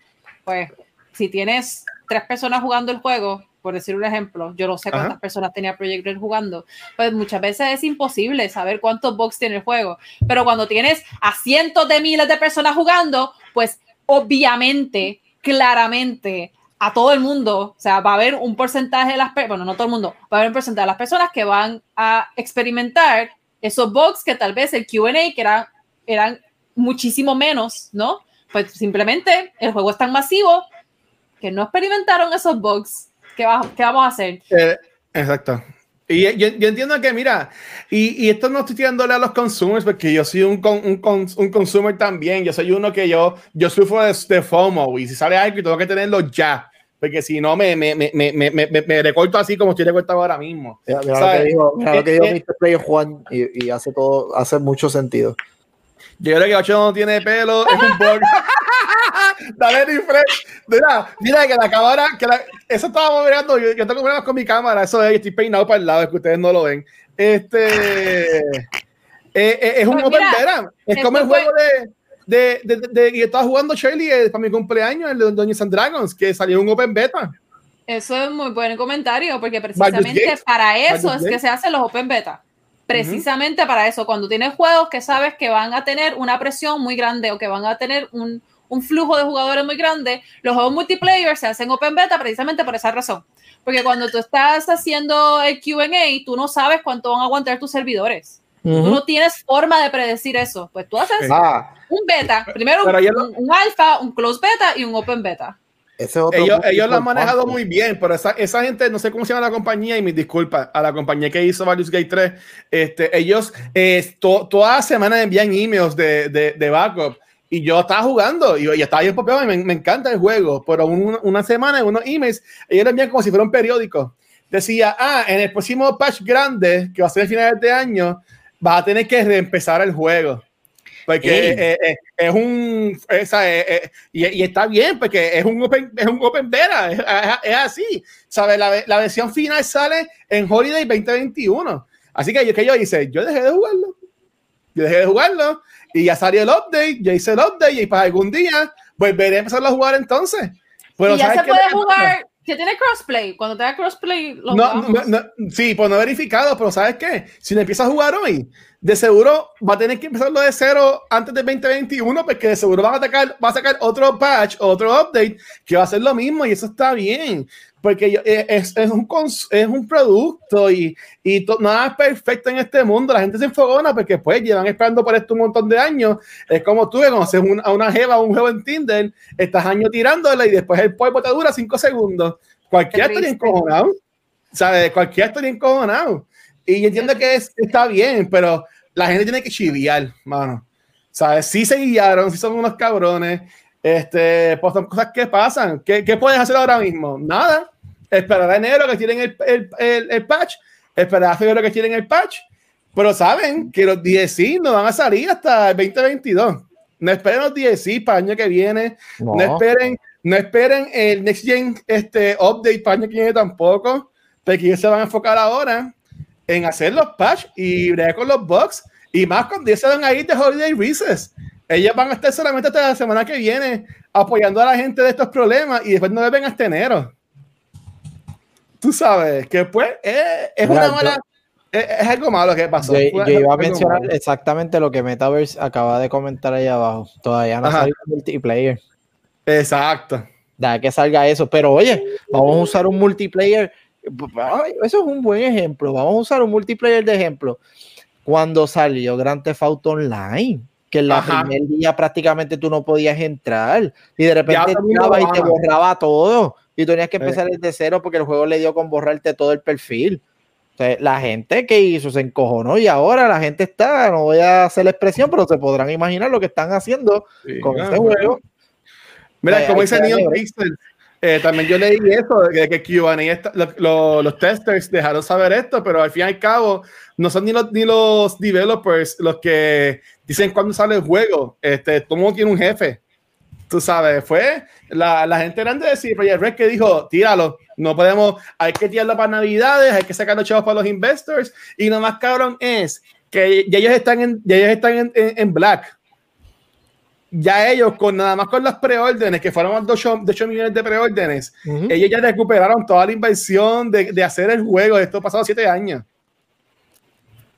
Speaker 1: pues si tienes tres personas jugando el juego, por decir un ejemplo, yo no sé cuántas
Speaker 3: Ajá.
Speaker 1: personas tenía Project Red jugando, pues muchas veces es imposible saber cuántos bugs tiene el juego. Pero cuando tienes a cientos de miles de personas jugando, pues obviamente, claramente, a todo el mundo, o sea, va a haber un porcentaje de las personas, bueno, no todo el mundo, va a haber un porcentaje de las personas que van a experimentar esos bugs que tal vez el QA, que eran, eran muchísimo menos, ¿no? Pues simplemente el juego es tan masivo que no experimentaron esos bugs. ¿Qué, qué vamos a hacer?
Speaker 3: Eh, exacto. Y yo, yo, entiendo que, mira, y, y, esto no estoy tirándole a los consumers porque yo soy un, un, un, consumer también. Yo soy uno que yo, yo sufro de, de, FOMO y si sale algo tengo que tenerlo ya. Porque si no, me, me, me, me, me, me recorto así como estoy recortado ahora mismo.
Speaker 2: Mira, mira lo que dijo, mira lo que dijo Mr. Player Juan y, y, hace todo, hace mucho sentido.
Speaker 3: Yo creo que Ocho no tiene pelo, es un bug. Dale refresh. Mira, mira que la cámara, que la, eso estábamos mirando, yo, yo tengo problemas con mi cámara, eso es, estoy peinado para el lado, es que ustedes no lo ven. Este eh, eh, es un
Speaker 1: Pues
Speaker 3: open beta, es como el juego de de, de, de, estaba jugando Shirley eh, para mi cumpleaños, el de Dungeons and Dragons, que salió un open beta.
Speaker 1: Eso es muy buen comentario, porque precisamente para eso es que se hacen los open beta. Precisamente para eso, cuando tienes juegos que sabes que van a tener una presión muy grande o que van a tener un, un flujo de jugadores muy grande, los juegos multiplayer se hacen open beta precisamente por esa razón. Porque cuando tú estás haciendo el QA, tú no sabes cuánto van a aguantar tus servidores. Tú no tienes forma de predecir eso. Pues tú haces
Speaker 2: Ah,
Speaker 1: un beta, primero un,
Speaker 3: lo-
Speaker 1: un- un alfa, un close beta y un open beta.
Speaker 2: ese es otro
Speaker 3: Ellos, ellos lo han manejado muy bien, pero esa, esa gente, no sé cómo se llama la compañía, y mis disculpas a la compañía que hizo Baldur's Gate 3, este, ellos eh, to- toda semana envían emails de, de, de backup. Y yo estaba jugando y, y estaba bien popeado y me, me encanta el juego, pero un- una semana, unos emails, ellos lo envían como si fuera un periódico. Decía, ah, en el próximo patch grande, que va a ser a finales de año, vas a tener que reempezar el juego. Porque eh, eh, es un. esa, eh, eh, y, y está bien, porque es un open, es un open beta, es, es- es así. ¿Sabes? La, la versión final sale en Holiday 2021. Así que yo, que yo hice, yo dejé de jugarlo. Yo dejé de jugarlo y ya salió el update. Yo hice el update y para algún día volveré a empezar a jugar entonces. Pero
Speaker 1: y ya
Speaker 3: ¿sabes
Speaker 1: se puede jugar, ya tiene crossplay. Cuando tenga crossplay, lo
Speaker 3: No, no, no, sí, pues no he verificado, pero ¿sabes qué? Si no empieza a jugar hoy, de seguro va a tener que empezarlo de cero antes del 2021, porque de seguro van a, atacar, va a sacar otro patch, otro update, que va a ser lo mismo y eso está bien, porque eh, es, es, un, es un producto y, y to- nada es perfecto en este mundo. La gente se enfogona porque pues llevan esperando por esto un montón de años. Es como tú que conoces un- a una jeva o un juego en Tinder, estás años tirándola y después el polvo te dura cinco segundos. Cualquiera estaría encojonado. ¿sabes? Cualquiera estaría encojonado. Y entiendo que es- está bien, pero la gente tiene que chiviar, mano. ¿Sabes? Sí se guiaron, sí son unos cabrones. Este, pues son cosas que pasan. ¿Qué, qué puedes hacer ahora mismo? Nada. Esperar a enero que tienen el, el, el, el patch. Esperar a febrero que tienen el patch. Pero saben que los DSI no van a salir hasta el 2022. No esperen los DSI para el año que viene.
Speaker 2: No.
Speaker 3: No esperen, no esperen el Next Gen este, update para el año que viene tampoco, porque ellos se van a enfocar ahora en hacer los patch y bregar con los bugs, y más cuando ellos se van a ir de Holiday Recess. Ellos van a estar solamente hasta la semana que viene apoyando a la gente de estos problemas y después no deben hasta enero. Tú sabes que pues es, es
Speaker 2: Mira,
Speaker 3: una mala. Es, es algo malo que pasó.
Speaker 2: Yo, iba a mencionar
Speaker 3: malo.
Speaker 2: exactamente lo que Metaverse acaba de comentar ahí abajo. Todavía no
Speaker 3: Ajá.
Speaker 2: sale el multiplayer.
Speaker 3: Exacto.
Speaker 2: Da que salga eso. Pero oye, vamos a usar un multiplayer. Ay, Eso es un buen ejemplo. Vamos a usar un multiplayer de ejemplo. Cuando salió Grand Theft Auto Online, que en la
Speaker 3: Ajá.
Speaker 2: primer día prácticamente tú no podías entrar y de repente entrabas y te borraba todo y tenías que
Speaker 3: Eh.
Speaker 2: empezar desde cero porque el juego le dio con borrarte todo el perfil. Sea, la gente que hizo se encojonó y ahora la gente está, no voy a hacer la expresión, pero se podrán imaginar lo que están haciendo con
Speaker 3: Sí,
Speaker 2: este juego.
Speaker 3: Mira,
Speaker 2: Eh,
Speaker 3: como dice Neon. Pixel, eh, también yo leí eso, de que QA, lo- lo- los testers dejaron saber esto, pero al fin y al cabo no son ni los, ni los developers los que dicen cuándo sale el juego. Este, todo mundo tiene un jefe. Tú sabes, fue la, la gente grande de decir, Project Red que dijo, tíralo, no podemos, hay que tirarlo para Navidades, hay que sacar los chavos para los investors, y lo más cabrón es que ya ellos están ellos están en black ya ellos, con nada más con las preórdenes, que fueron de 8, de 8 millones de preórdenes,
Speaker 2: Ujú.
Speaker 3: ellos ya recuperaron toda la inversión de, de hacer el juego de estos pasados 7 años.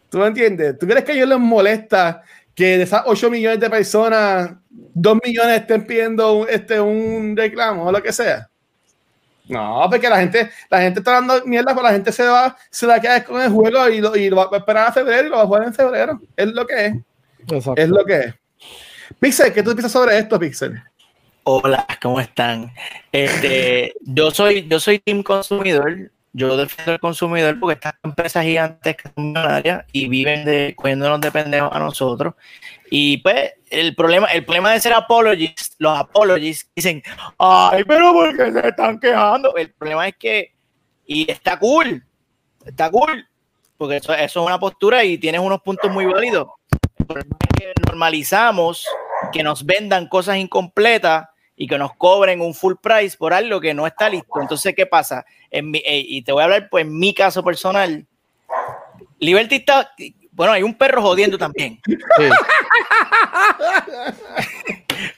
Speaker 3: ¿Tú me entiendes? ¿Tú crees que a ellos les molesta que de esas 8 millones de personas, 2 millones estén pidiendo un, este, un reclamo o lo que sea? No, porque la gente, la gente está dando mierda, pero la gente se va, se va a quedar con el juego y lo, y lo va a esperar a febrero y lo va a jugar en febrero. Es lo que es.
Speaker 2: Exacto.
Speaker 3: Es lo que es. Pixel, ¿qué tú piensas sobre esto, Pixel?
Speaker 4: Hola, ¿cómo están? Este, yo soy, yo soy team consumidor. Yo defiendo al consumidor porque estas empresas gigantes que son millonarias y viven de cogiéndonos de pendejos a nosotros. Y pues el problema, el problema de ser apologists, los apologists dicen, ay, pero ¿por qué se están quejando? El problema es que, y está cool, está cool, porque eso, eso es una postura y tienes unos puntos muy válidos. El problema es que normalizamos que nos vendan cosas incompletas y que nos cobren un full price por algo que no está listo. Entonces, ¿qué pasa? En mi, eh, y te voy a hablar, pues, en mi caso personal. Liberty está, bueno, hay un perro jodiendo también.
Speaker 2: Sí.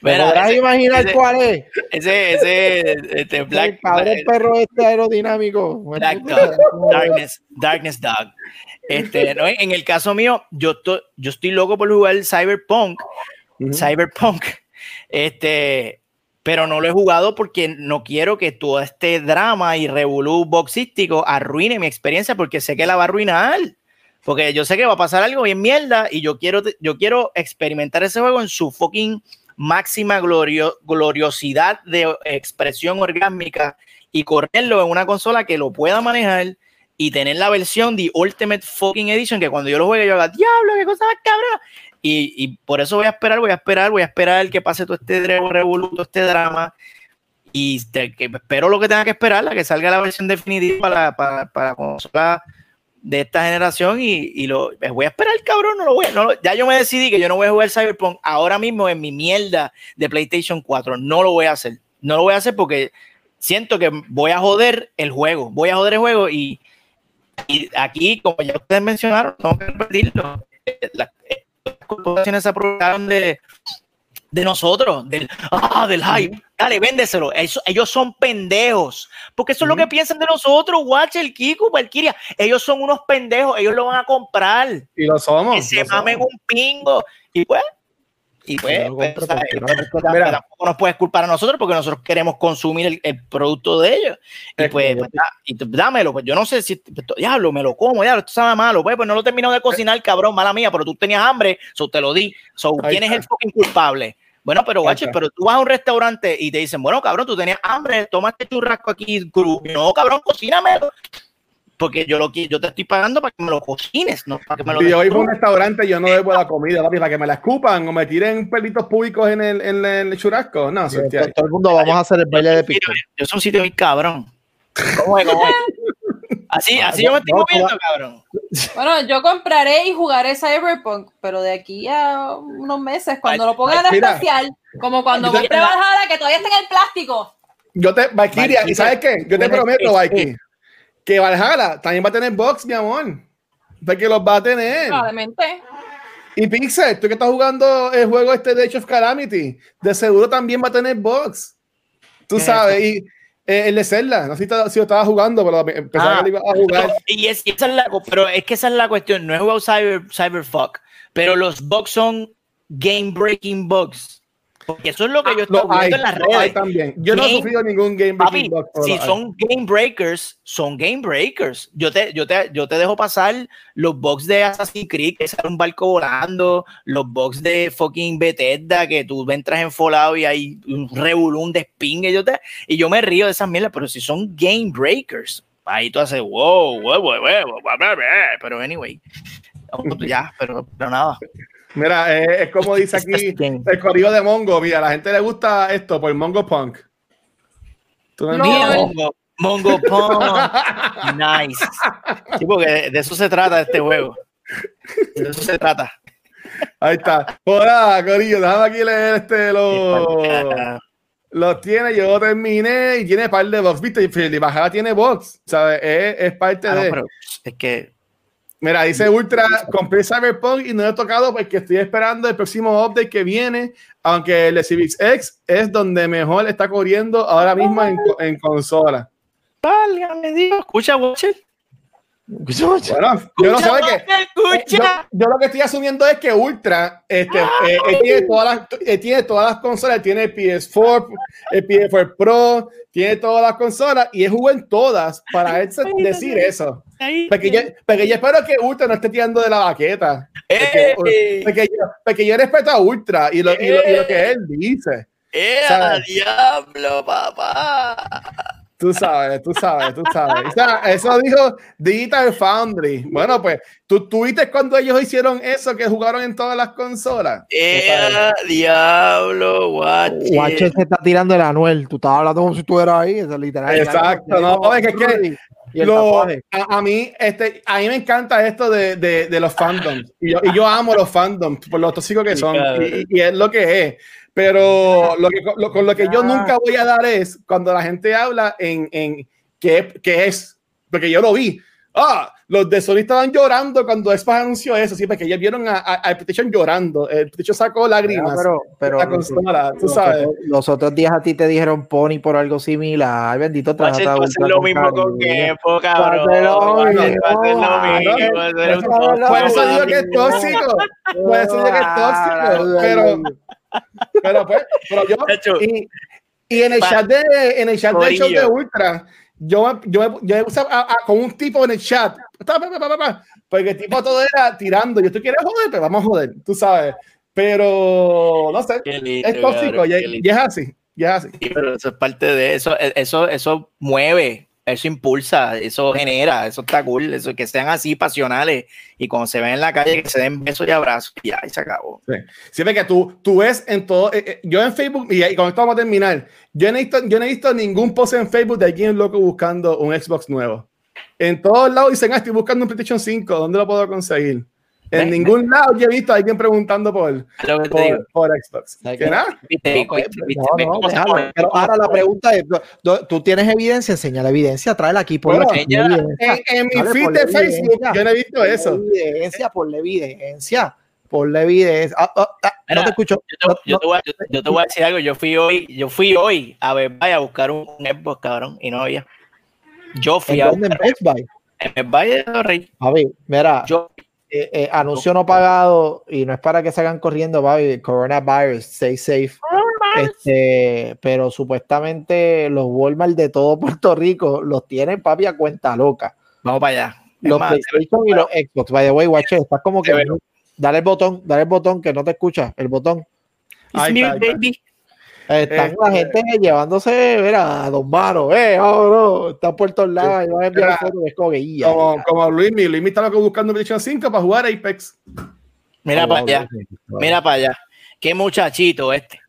Speaker 2: ¿Me podrás
Speaker 4: ese-
Speaker 2: imaginar
Speaker 4: ese-
Speaker 2: cuál es?
Speaker 4: Ese, ese, este,
Speaker 2: el
Speaker 4: Black,
Speaker 2: cabrón perro este aerodinámico.
Speaker 4: Black Dog, Darkness, Darkness Dog. Este, no, en el caso mío, yo, estoy- yo estoy loco por jugar Cyberpunk, Cyberpunk, este, pero no lo he jugado porque no quiero que todo este drama y revolú boxístico arruine mi experiencia porque sé que la va a arruinar. Porque yo sé que va a pasar algo bien mierda y yo quiero, yo quiero experimentar ese juego en su fucking máxima glorio- gloriosidad de expresión orgásmica y correrlo en una consola que lo pueda manejar y tener la versión de Ultimate Fucking Edition que cuando yo lo juegue yo haga, diablo, qué cosa más cabrón. Y, y por eso voy a esperar, voy a esperar, voy a esperar que pase todo este revoluto, este drama. Y te- que espero lo que tenga que esperar, la que salga la versión definitiva para, para, para consola de esta generación y, y lo voy a esperar, cabrón, no lo voy no ya yo me decidí que yo no voy a jugar Cyberpunk ahora mismo en mi mierda de PlayStation 4, no lo voy a hacer, no lo voy a hacer porque siento que voy a joder el juego, voy a joder el juego y, y aquí, como ya ustedes mencionaron, tengo que repetirlo, las corporaciones se aprovecharon de, de nosotros, del, ah, del hype. Dale, véndeselo. Eso- ellos son pendejos. Porque eso es lo que piensan de nosotros, Watcher, Kiko, Valkyria. Ellos son unos pendejos. Ellos lo van a comprar.
Speaker 3: Y lo somos.
Speaker 4: Que se
Speaker 3: lo
Speaker 4: mamen
Speaker 3: somos.
Speaker 4: un pingo. Y pues, y pues, pues,
Speaker 2: compro
Speaker 4: ¿sabes?
Speaker 2: porque no-
Speaker 4: Pero
Speaker 3: Mira.
Speaker 4: tampoco nos puedes culpar a nosotros porque nosotros queremos consumir el, el producto de ellos. Y
Speaker 3: Es
Speaker 4: pues, pues, da- y dámelo. Pues yo no sé si, pues, diablo, me lo como, diablo, esto sabe malo. Pues, pues no lo he terminado de cocinar, cabrón, mala mía, pero tú tenías hambre, so te lo di. So, ¿quién es el fucking culpable? Bueno, pero guache, pero tú vas a un restaurante y te dicen, bueno, cabrón, tú tenías hambre, tomaste churrasco aquí. No, cabrón, cocínamelo. Porque yo lo yo te estoy pagando para que me lo cocines, no para que me lo
Speaker 3: Si yo voy a un restaurante, yo no debo la comida, papi, para que me la escupan o me tiren pelitos públicos en el, en el churrasco. No,
Speaker 2: Sí,
Speaker 3: hostia.
Speaker 2: todo el mundo vamos a hacer el baile de pico.
Speaker 4: yo soy un sitio muy cabrón. ¿Cómo es? ¿Cómo es? Así, así yo me estoy
Speaker 2: No,
Speaker 4: moviendo, cabrón.
Speaker 1: Bueno, yo compraré y jugaré Cyberpunk, pero de aquí a unos meses, cuando
Speaker 4: Ay,
Speaker 1: lo pongan en especial, como cuando compré Valhalla, que todavía está en el plástico.
Speaker 3: Yo te, Valkyria, ¿y
Speaker 4: Valkyria,
Speaker 3: sabes qué? Yo te prometo,
Speaker 4: que-
Speaker 3: Valky, que Valhalla también va a tener box, mi amor. Porque los va a tener.
Speaker 1: Probablemente.
Speaker 3: Y Pixel, tú que estás jugando el juego este de Age of Calamity, de seguro también va a tener box. Tú
Speaker 4: ¿Qué es
Speaker 3: sabes, y eh, el de Zelda, no sé si, lo estaba jugando, pero empezaba
Speaker 4: Ah,
Speaker 3: que lo iba a jugar.
Speaker 4: Pero, y es, y esa es la, pero es que esa es la cuestión. No he jugado Cyber, Cyberfuck, pero los bugs son game breaking bugs. Porque eso es lo que yo estoy
Speaker 3: hay,
Speaker 4: viendo en las redes.
Speaker 3: también. Yo no he
Speaker 4: Game-
Speaker 3: sufrido ningún game
Speaker 4: Papi,
Speaker 3: breaking box.
Speaker 4: si
Speaker 3: hay.
Speaker 4: son game breakers, son game breakers. Yo te, yo te, yo te dejo pasar los bugs de Assassin's Creed, que sale un barco volando, los bugs de fucking Bethesda, que tú entras en Fallout y hay un revolún de spin, yo te, y yo me río de esas mierdas, pero si son game breakers, ahí tú haces, wow, wow, wow, wow, wow, wow, wow, pero anyway, ya, pero, pero nada.
Speaker 3: Mira, eh, es como dice
Speaker 4: Este
Speaker 3: aquí
Speaker 4: es game.
Speaker 3: el corrido de Mongo. Mira, a la gente le gusta esto por Mongo Punk. ¿Tú
Speaker 1: No.
Speaker 4: Mongo, Mongo Pong. Nice. Sí, porque de, de eso se trata este juego. De eso se trata.
Speaker 3: Ahí está. Hola, Corillo, déjame aquí leer este los. Los tiene, yo terminé y tiene par de box. Viste, y Bajada tiene box. ¿Sabes? Es, es parte
Speaker 4: Ah, no,
Speaker 3: de.
Speaker 4: pero es que
Speaker 3: Mira, dice Ultra, compré Cyberpunk y no he tocado porque estoy esperando el próximo update que viene, aunque el de Civics X es donde mejor está corriendo ahora mismo en, en consola.
Speaker 4: Válgame Dios. Escucha, Watcher.
Speaker 3: Bueno, yo no sé que. Yo, yo, lo que estoy asumiendo es que Ultra este, eh, eh, tiene, todas las, eh, tiene todas las consolas, tiene el PS4, el PS4 Pro, tiene todas las consolas y es jugó en todas para decir eso. Porque yo, porque yo espero que Ultra no esté tirando de la baqueta. Porque, porque, yo, porque yo respeto a Ultra y lo, y lo, y lo que él dice.
Speaker 4: ¡Eh, diablo, papá!
Speaker 3: Tú sabes, tú sabes, tú sabes. O sea, eso dijo Digital Foundry. Bueno, pues, ¿tú tuviste cuando ellos hicieron eso que jugaron en todas las consolas?
Speaker 4: ¡Eh, diablo,
Speaker 2: guache! Guache se está tirando el Anuel. Tú estabas hablando como si tú eras ahí. Eso, literal.
Speaker 3: Exacto. No, es que, lo, a, mí, este, a mí me encanta esto de, de, de los fandoms. Y yo, y yo, amo los fandoms por lo tóxicos que son. Y, y, es lo que es. Pero lo que, lo, con lo que yo nunca voy a dar es cuando la gente habla en, en qué, qué es, porque yo lo vi. Ah, los de Sony estaban llorando cuando Xbox anunció eso, sí, porque ellos vieron a, a, a PlayStation llorando. El PlayStation sacó lágrimas.
Speaker 2: Pero, pero la consola, tú sabes. Los otros días a ti te dijeron Pony por algo similar. Bendito
Speaker 4: trata lo mismo con cabrón.
Speaker 3: Por eso digo que es tóxico. Por eso digo que es tóxico. Pero pero pues, pero yo, y, y, en el chat de, en el chat show de Ultra, yo, yo, yo usaba con un tipo en el chat, porque el tipo todo era tirando, yo tú quieres joder, pero vamos a joder, tú sabes. Pero no sé, es tóxico, y, y, es así, y es así.
Speaker 4: pero eso es parte de eso, eso, eso mueve, eso impulsa, eso genera, eso está cool, eso que sean así pasionales y cuando se ven en la calle que se den besos y abrazos y ya, y se acabó.
Speaker 3: Sí. Siempre que tú, tú ves en todo, eh, eh, yo en Facebook, y, y con esto vamos a terminar, yo no, he visto, yo no he visto ningún post en Facebook de alguien loco buscando un Xbox nuevo. En todos lados dicen, ah, estoy buscando un PlayStation 5, ¿dónde lo puedo conseguir? En ningún lado yo he visto a alguien preguntando por, por, por, Xbox. ¿Qué nada?
Speaker 2: pero ahora la pregunta es, ¿tú tienes evidencia? Enseña la evidencia, tráela aquí.
Speaker 3: Por bueno, en, en, mi feed de Facebook yo no he visto eso.
Speaker 2: Evidencia, por la evidencia. Por la evidencia. Ah, ah, ah, no te escucho.
Speaker 4: Yo te, voy a, yo te, voy a, decir algo. Yo fui hoy, yo fui hoy a ver, vaya a buscar un, Xbox, cabrón, y no había. Yo fui a.
Speaker 2: ¿Dónde en Best Buy?
Speaker 4: En Best Buy de Rey.
Speaker 2: A ver, mira. Yo eh, eh, anuncio no pagado y no es para que salgan corriendo, papi, coronavirus, stay safe. Este, pero supuestamente los Walmart de todo Puerto Rico los tienen, papi, a cuenta loca.
Speaker 4: Vamos para allá.
Speaker 2: Los PlayStation y los Xbox. By the way, watch estás como que. Dale el botón, dale el botón que no te escucha, el botón.
Speaker 4: It's me, baby.
Speaker 2: Están la este, gente llevándose, mira, a dos manos, eh, oh, no, está por todos lados, y van a enviar fotos de escoguilla.
Speaker 3: Como, como Luis, Luis está loco buscando PlayStation 5 para jugar Apex.
Speaker 4: Mira oh, para allá, mira para allá. Qué muchachito este.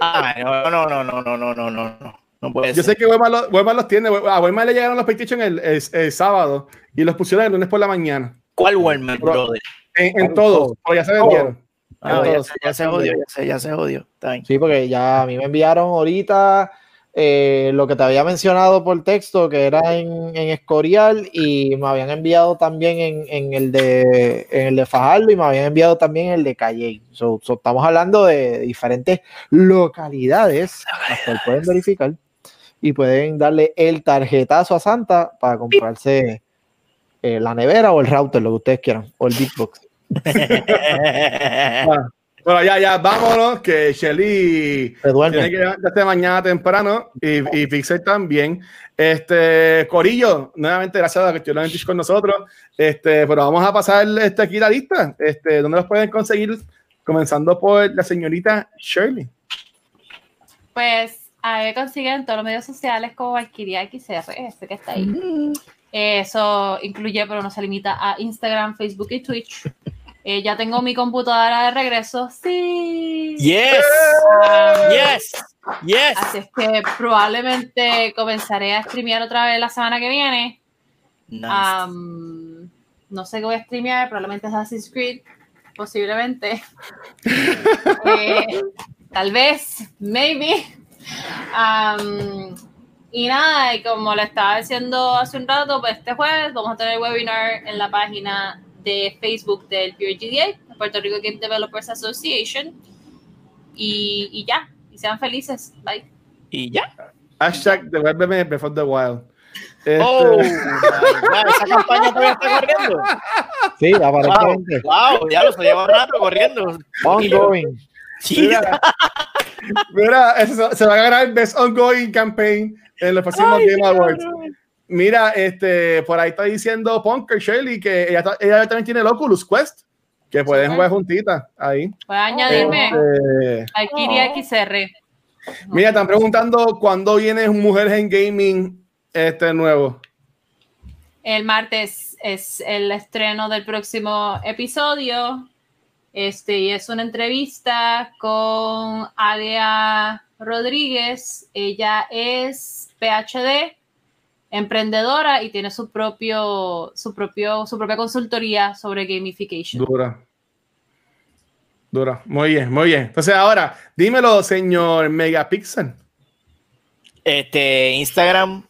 Speaker 4: Ay, no, no, no, no, no, no, no, no. No puede
Speaker 3: Yo
Speaker 4: ser.
Speaker 3: sé que Weimar los, los, tiene. A Weimar le llegaron los PlayStation el, el, el, sábado y los pusieron el lunes por la mañana.
Speaker 4: ¿Cuál Weimar, brother?
Speaker 3: En, en todos, ya se vendieron.
Speaker 4: Ah, ya, se, ya, se jodió, ya se, ya se jodió.
Speaker 2: Sí, porque ya a mí me enviaron ahorita eh, lo que te había mencionado por texto, que era en, en Escorial, y me habían enviado también en, en, el de, en el de Fajardo y me habían enviado también el de Calle. So, so, estamos hablando de diferentes localidades, las cuales pueden verificar y pueden darle el tarjetazo a Santa para comprarse eh, la nevera o el router, lo que ustedes quieran, o el Beatbox
Speaker 3: bueno, ya, ya, vámonos, que Shelly tiene que levantarse mañana temprano y, y Pixel también. Este, Corillo, nuevamente gracias a que estuvieron en con nosotros. Este, pero vamos a pasar este, aquí la lista. Este, ¿Dónde los pueden conseguir? Comenzando por la señorita Shirley.
Speaker 1: Pues a me consiguen todos los medios sociales como Valkyria XR, este que está ahí. Mm. Eso incluye, pero no se limita a Instagram, Facebook y Twitch. Eh, ya tengo mi computadora de regreso. Sí.
Speaker 4: Yes. Um, yes. Yes.
Speaker 1: Así es que probablemente comenzaré a streamear otra vez la semana que viene. Nice. Um, no sé qué voy a streamear, probablemente Assassin's Creed, posiblemente. eh, tal vez, maybe. Um, y nada, y como le estaba diciendo hace un rato, pues este jueves vamos a tener webinar en la página de Facebook del PureGDA, Puerto Rico Game Developers Association. Y, y ya, y sean felices. Bye.
Speaker 4: Y ya.
Speaker 3: Hashtag devuélveme Before the Wild. Este,
Speaker 4: Oh, esa campaña todavía está corriendo.
Speaker 2: Sí,
Speaker 4: Wow,
Speaker 2: aparentemente.
Speaker 4: wow, ya lo se lleva rato corriendo.
Speaker 2: Ongoing.
Speaker 4: Sí.
Speaker 3: Mira, mira, eso se va a ganar el Best Ongoing Campaign en los próximos Game Awards. Mira, este, por ahí está diciendo Punker Shirley que ella, ta- ella también tiene el Oculus Quest, que pueden jugar juntitas ahí.
Speaker 1: Puedes añadirme
Speaker 3: Este,
Speaker 1: al Kiria XR.
Speaker 3: mira, están preguntando cuándo viene Mujeres en Gaming este nuevo.
Speaker 1: El martes es el estreno del próximo episodio. Este, y es una entrevista con Alia Rodríguez. Ella es PhD, emprendedora y tiene su propio, su propio, su propia consultoría sobre gamification.
Speaker 3: Dura. Dura. Muy bien, muy bien. Entonces, ahora, dímelo, señor Megapixel.
Speaker 4: Este, Instagram,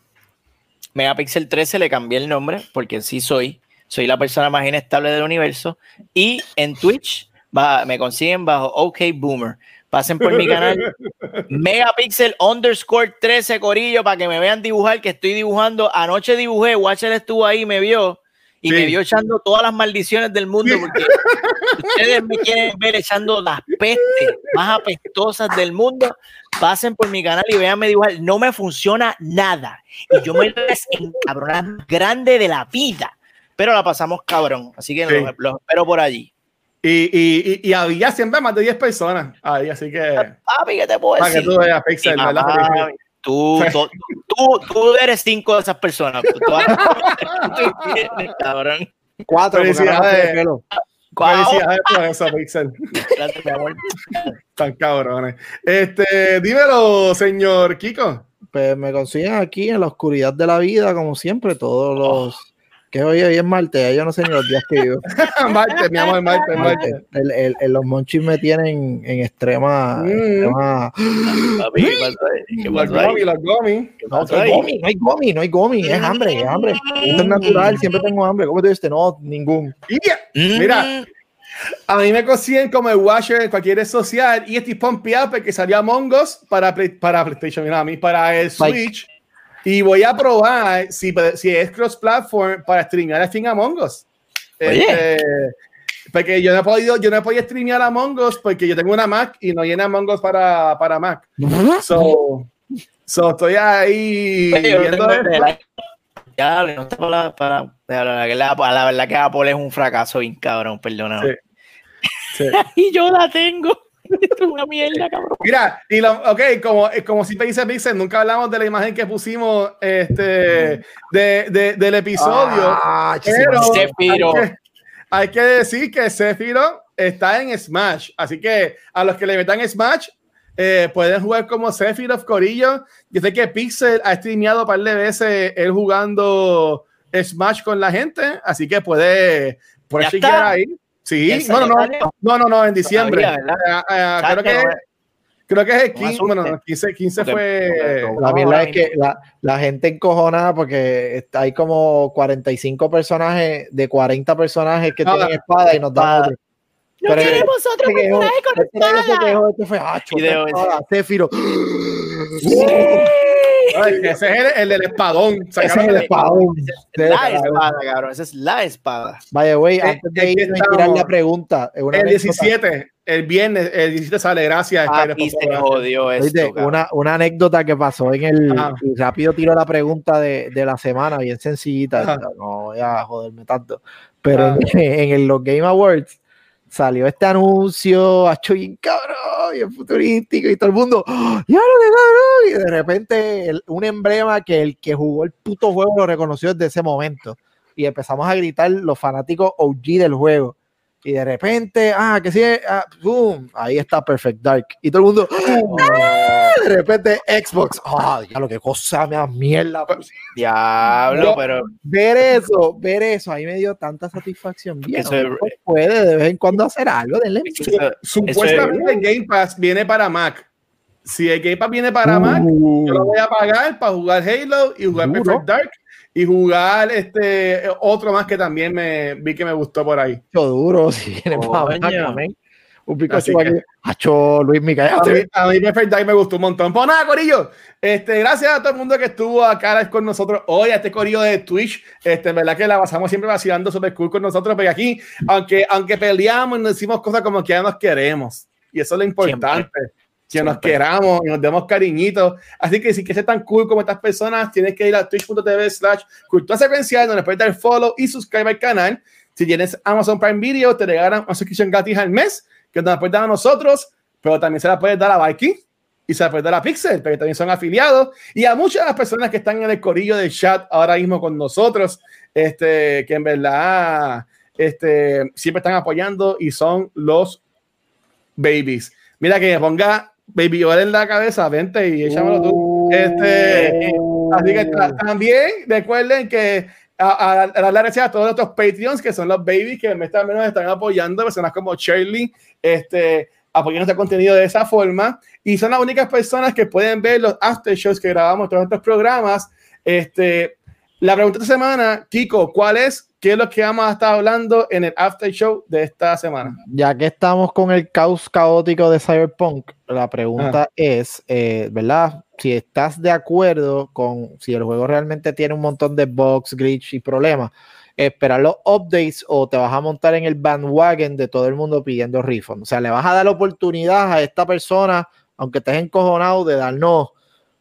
Speaker 4: Megapixel 13, le cambié el nombre porque sí soy. Soy la persona más inestable del universo. Y en Twitch va- me consiguen bajo OK Boomer. Pasen por mi canal Megapixel underscore 13 Corillo para que me vean dibujar, que estoy dibujando. Anoche dibujé, Watcher estuvo ahí me vio. Y
Speaker 3: Sí.
Speaker 4: me vio echando todas las maldiciones del mundo porque ustedes me quieren ver echando las pestes más apestosas del mundo. Pasen por mi canal y véanme dibujar. No me funciona nada. Y yo me encabronar más grande de la vida. Pero la pasamos cabrón. Así que
Speaker 3: Sí.
Speaker 4: los, los espero por allí.
Speaker 3: Y, y, y, y había siempre más de 10 personas ahí, así que
Speaker 4: Papi, ¿qué te puedo
Speaker 3: para que
Speaker 4: decir?
Speaker 3: tú veas Pixel,
Speaker 4: Sí,
Speaker 3: ¿verdad?
Speaker 4: mamá, Tú, tú, tú, tú eres cinco de esas personas. Tú- tú- tienes, cabrón.
Speaker 2: Cuatro, ahora no
Speaker 3: Felicidades. Felicidades por eso, Pixel.
Speaker 4: Gracias, mi amor.
Speaker 3: Tan cabrones. Este, dímelo, señor Kiko.
Speaker 2: Pues me consiguen aquí en la oscuridad de la vida, como siempre, todos los. Que hoy, hoy es martes, yo no sé ni los días que vivo.
Speaker 3: Marte, mi amor, Marte, Marte.
Speaker 2: Martes. El- el- el- los monchis me tienen en extrema.
Speaker 3: Mm.
Speaker 2: extrema-
Speaker 4: Papi, ¿qué
Speaker 3: gomi, los gomi.
Speaker 4: ¿Qué
Speaker 2: No, hay gomi, no hay gomi, no hay gomi, es hambre, es hambre. Esto es natural, siempre tengo hambre. ¿Cómo te dices? No, ningún.
Speaker 4: Mm.
Speaker 3: Mira. A mí me consiguen como el Watcher en cualquier red social y estoy pompeado porque salió Among Us para, Play- para PlayStation, mira, a mí, para el Switch. Y voy a probar si, si es cross-platform para streamear el fin Among Us.
Speaker 4: Oye.
Speaker 3: Este, porque yo no he podido, yo no he podido streamear Among Us porque yo tengo una Mac y no viene Among Us para, para Mac. So, so estoy ahí
Speaker 4: Oye,
Speaker 3: viendo.
Speaker 4: Ya, no está para, para, la, verdad que Apple es un fracaso bien cabrón, perdona.
Speaker 3: Sí. Sí.
Speaker 4: y yo la tengo. Esto es una mierda, cabrón.
Speaker 3: Mira, y lo, ok, como, como si te dice Pixel, nunca hablamos de la imagen que pusimos este, de, de- del episodio.
Speaker 2: Ah,
Speaker 3: pero
Speaker 4: Sephiroth.
Speaker 3: hay que, hay que decir que Sephiroth está en Smash. Así que a los que le metan Smash, eh, pueden jugar como Sephiroth Corillo. Yo sé que Pixel ha streameado un par de veces él jugando Smash con la gente, así que puede, puede chequear ahí. Sí, bueno, no, no, no, no, en diciembre.
Speaker 4: Todavía.
Speaker 3: Eh, eh, creo, que,
Speaker 4: no
Speaker 3: creo que es el
Speaker 4: no me
Speaker 3: 15,
Speaker 4: asustes.
Speaker 3: bueno, 15, 15
Speaker 4: Porque-
Speaker 3: fue...
Speaker 2: La verdad es que la, la gente encojonada porque hay como 45 personajes de 40 personajes que
Speaker 3: Ah.
Speaker 2: tienen espada y nos dan
Speaker 4: Ah.
Speaker 2: otro.
Speaker 4: No
Speaker 2: Pero-
Speaker 4: queremos otro
Speaker 2: quejó,
Speaker 4: personaje con
Speaker 2: este
Speaker 4: espada.
Speaker 2: este fue Hacho,
Speaker 4: Video
Speaker 2: espada,
Speaker 3: Que ese es el, el del espadón.
Speaker 2: Ese es el espadón.
Speaker 4: La espada, cabrón. Esa es la espada.
Speaker 2: Vaya, güey, antes de
Speaker 3: es
Speaker 2: y tirar la pregunta, es una
Speaker 3: El
Speaker 2: anécdota-
Speaker 3: 17, el viernes, el 17 sale, gracias.
Speaker 4: Papi,
Speaker 3: por
Speaker 4: se jodió esto,
Speaker 2: una, una anécdota que pasó en el. Y rápido tiro la pregunta de, de la semana, bien sencillita.
Speaker 3: Ajá.
Speaker 2: No voy a joderme tanto. Pero
Speaker 3: Ah.
Speaker 2: en, en el- los Game Awards salió este anuncio, hacho bien cabrón, bien futurístico, y todo el mundo, ¡Oh, ¡ya lo que cabrón! Y de repente un emblema que el que jugó el puto juego lo reconoció desde ese momento. Y empezamos a gritar los fanáticos OG del juego. Y de repente, ah, que sí, ah, boom, ahí está Perfect Dark. Y todo el mundo, ¡ah! de repente Xbox, ah, ya lo que cosa me da mierda.
Speaker 4: Diablo,
Speaker 3: No.
Speaker 4: pero
Speaker 2: Ver eso, ver eso, ahí me dio tanta satisfacción. Bien,
Speaker 4: Eso es-
Speaker 2: uno puede de vez en cuando hacer algo, denle
Speaker 4: eso-
Speaker 3: Supuestamente el Game Pass viene para Mac. Si el Game Pass viene para Mac, yo lo voy a pagar para jugar Halo y jugar
Speaker 2: Duro.
Speaker 3: Perfect Dark y jugar este otro más que también me vi que me gustó por ahí.
Speaker 2: mucho duro si amén. Un pico
Speaker 3: Así que-
Speaker 2: Hacho, Luis Micael.
Speaker 3: A mí, a mí Perfect Dark me gustó un montón. Pues nada, Corillo. Este, gracias a todo el mundo que estuvo acá con nosotros hoy, a este Corillo de Twitch. Este, en verdad que la pasamos siempre vacilando super cool con nosotros, porque aquí, aunque, aunque peleamos, nos decimos cosas como que ya nos queremos. Y eso es lo importante. Que nos queramos y nos demos cariñitos. Así que si quieres ser tan cool como estas personas, tienes que ir a twitch.tv slash cultura secuencial, donde puedes dar follow y subscribe al canal. Si tienes Amazon Prime Video, te regalan una suscripción gratis al mes, que nos la puedes dar a nosotros, pero también se la puedes dar a Viking y se la puedes dar a Pixel, porque también son afiliados, y a muchas de las personas que están en el corillo del chat ahora mismo con nosotros, este, que en verdad este, siempre están apoyando y son los babies. Mira que ponga Baby Yoda en la cabeza, vente y échamelo tú. Este, así que ta- también recuerden que a, a- darle gracias a todos nuestros Patreons, que son los babies que me están, nos están apoyando, personas como Shirley, este, apoyando este contenido de esa forma. Y son las únicas personas que pueden ver los after shows que grabamos todos estos programas. Este, la pregunta de esta semana, Kiko, ¿cuál es? ¿Qué es lo que vamos a estar hablando en el after show de esta semana?
Speaker 2: Ya que estamos con el caos caótico de Cyberpunk, la pregunta es, eh, ¿verdad? Si estás de acuerdo con si el juego realmente tiene un montón de bugs, glitch y problemas, esperar los updates o te vas a montar en el bandwagon de todo el mundo pidiendo refund. O sea, le vas a dar la oportunidad a esta persona, aunque estés encojonado, de darnos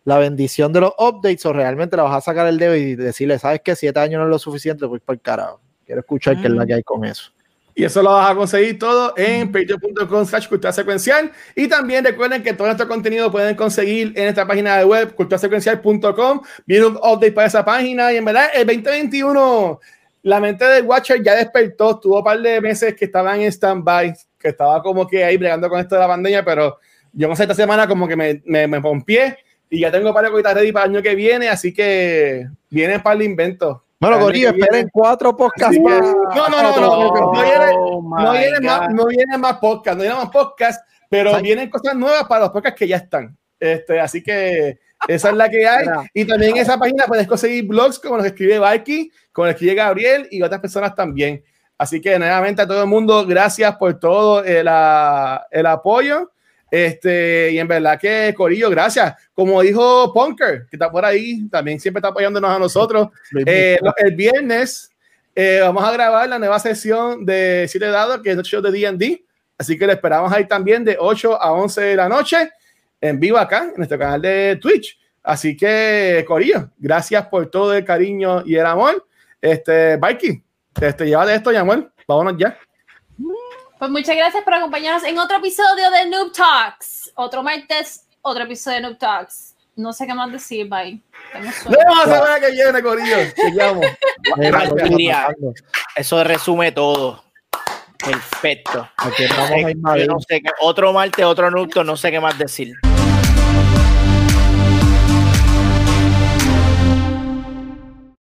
Speaker 2: la bendición de los updates o realmente le vas a sacar el dedo y decirle, ¿sabes que Siete años no es lo suficiente, pues por el carajo. Quiero escuchar qué es la que hay con eso.
Speaker 3: Y eso lo vas a conseguir todo en patreon.com slash cultura secuencial. Y también recuerden que todo nuestro contenido pueden conseguir en esta página de web, culturasecuencial.com. Viene un update para esa página. Y en verdad, el 2021, la mente del Watcher ya despertó. Tuvo un par de meses que estaban en stand-by, que estaba como que ahí bregando con esto de la pandemia, pero yo no sé, esta semana como que me, me, me pompié y ya tengo varias cositas ready para el año que viene, así que viene para el invento.
Speaker 2: Bueno, Corillo, esperen cuatro podcasts más.
Speaker 3: no, no, no, no, no, no viene-
Speaker 4: Oh
Speaker 3: vienen más, no vienen más podcasts, no vienen más podcasts, pero vienen cosas nuevas para los podcasts que ya están. Este, así que esa es la que hay. Y también en esa página puedes conseguir blogs como los que escribe Valky, como los que escribe Gabriel y otras personas también. Así que nuevamente a todo el mundo, gracias por todo el, ah, el apoyo. Este, y en verdad que Corillo, gracias. Como dijo Punker, que está por ahí, también siempre está apoyándonos a nosotros. Eh, el viernes eh, vamos a grabar la nueva sesión de 7 dados, que es el show de D&D. Así que le esperamos ahí también de 8 a 11 de la noche en vivo acá en nuestro canal de Twitch. Así que, Corillo, gracias por todo el cariño y el amor. Este, Mikey, este, lleva de esto, Yamuel. Vámonos ya.
Speaker 1: Pues muchas gracias por acompañarnos en otro episodio de Noob Talks. Otro martes, otro episodio de Noob Talks. No sé qué más decir, bye.
Speaker 3: Nos vemos la semana que viene, Corillo. Chequeamos.
Speaker 4: Eso resume todo. Perfecto.
Speaker 2: Aquí estamos a
Speaker 4: Yo
Speaker 2: invadir.
Speaker 4: no sé qué, otro martes, otro nucto, no sé qué más decir.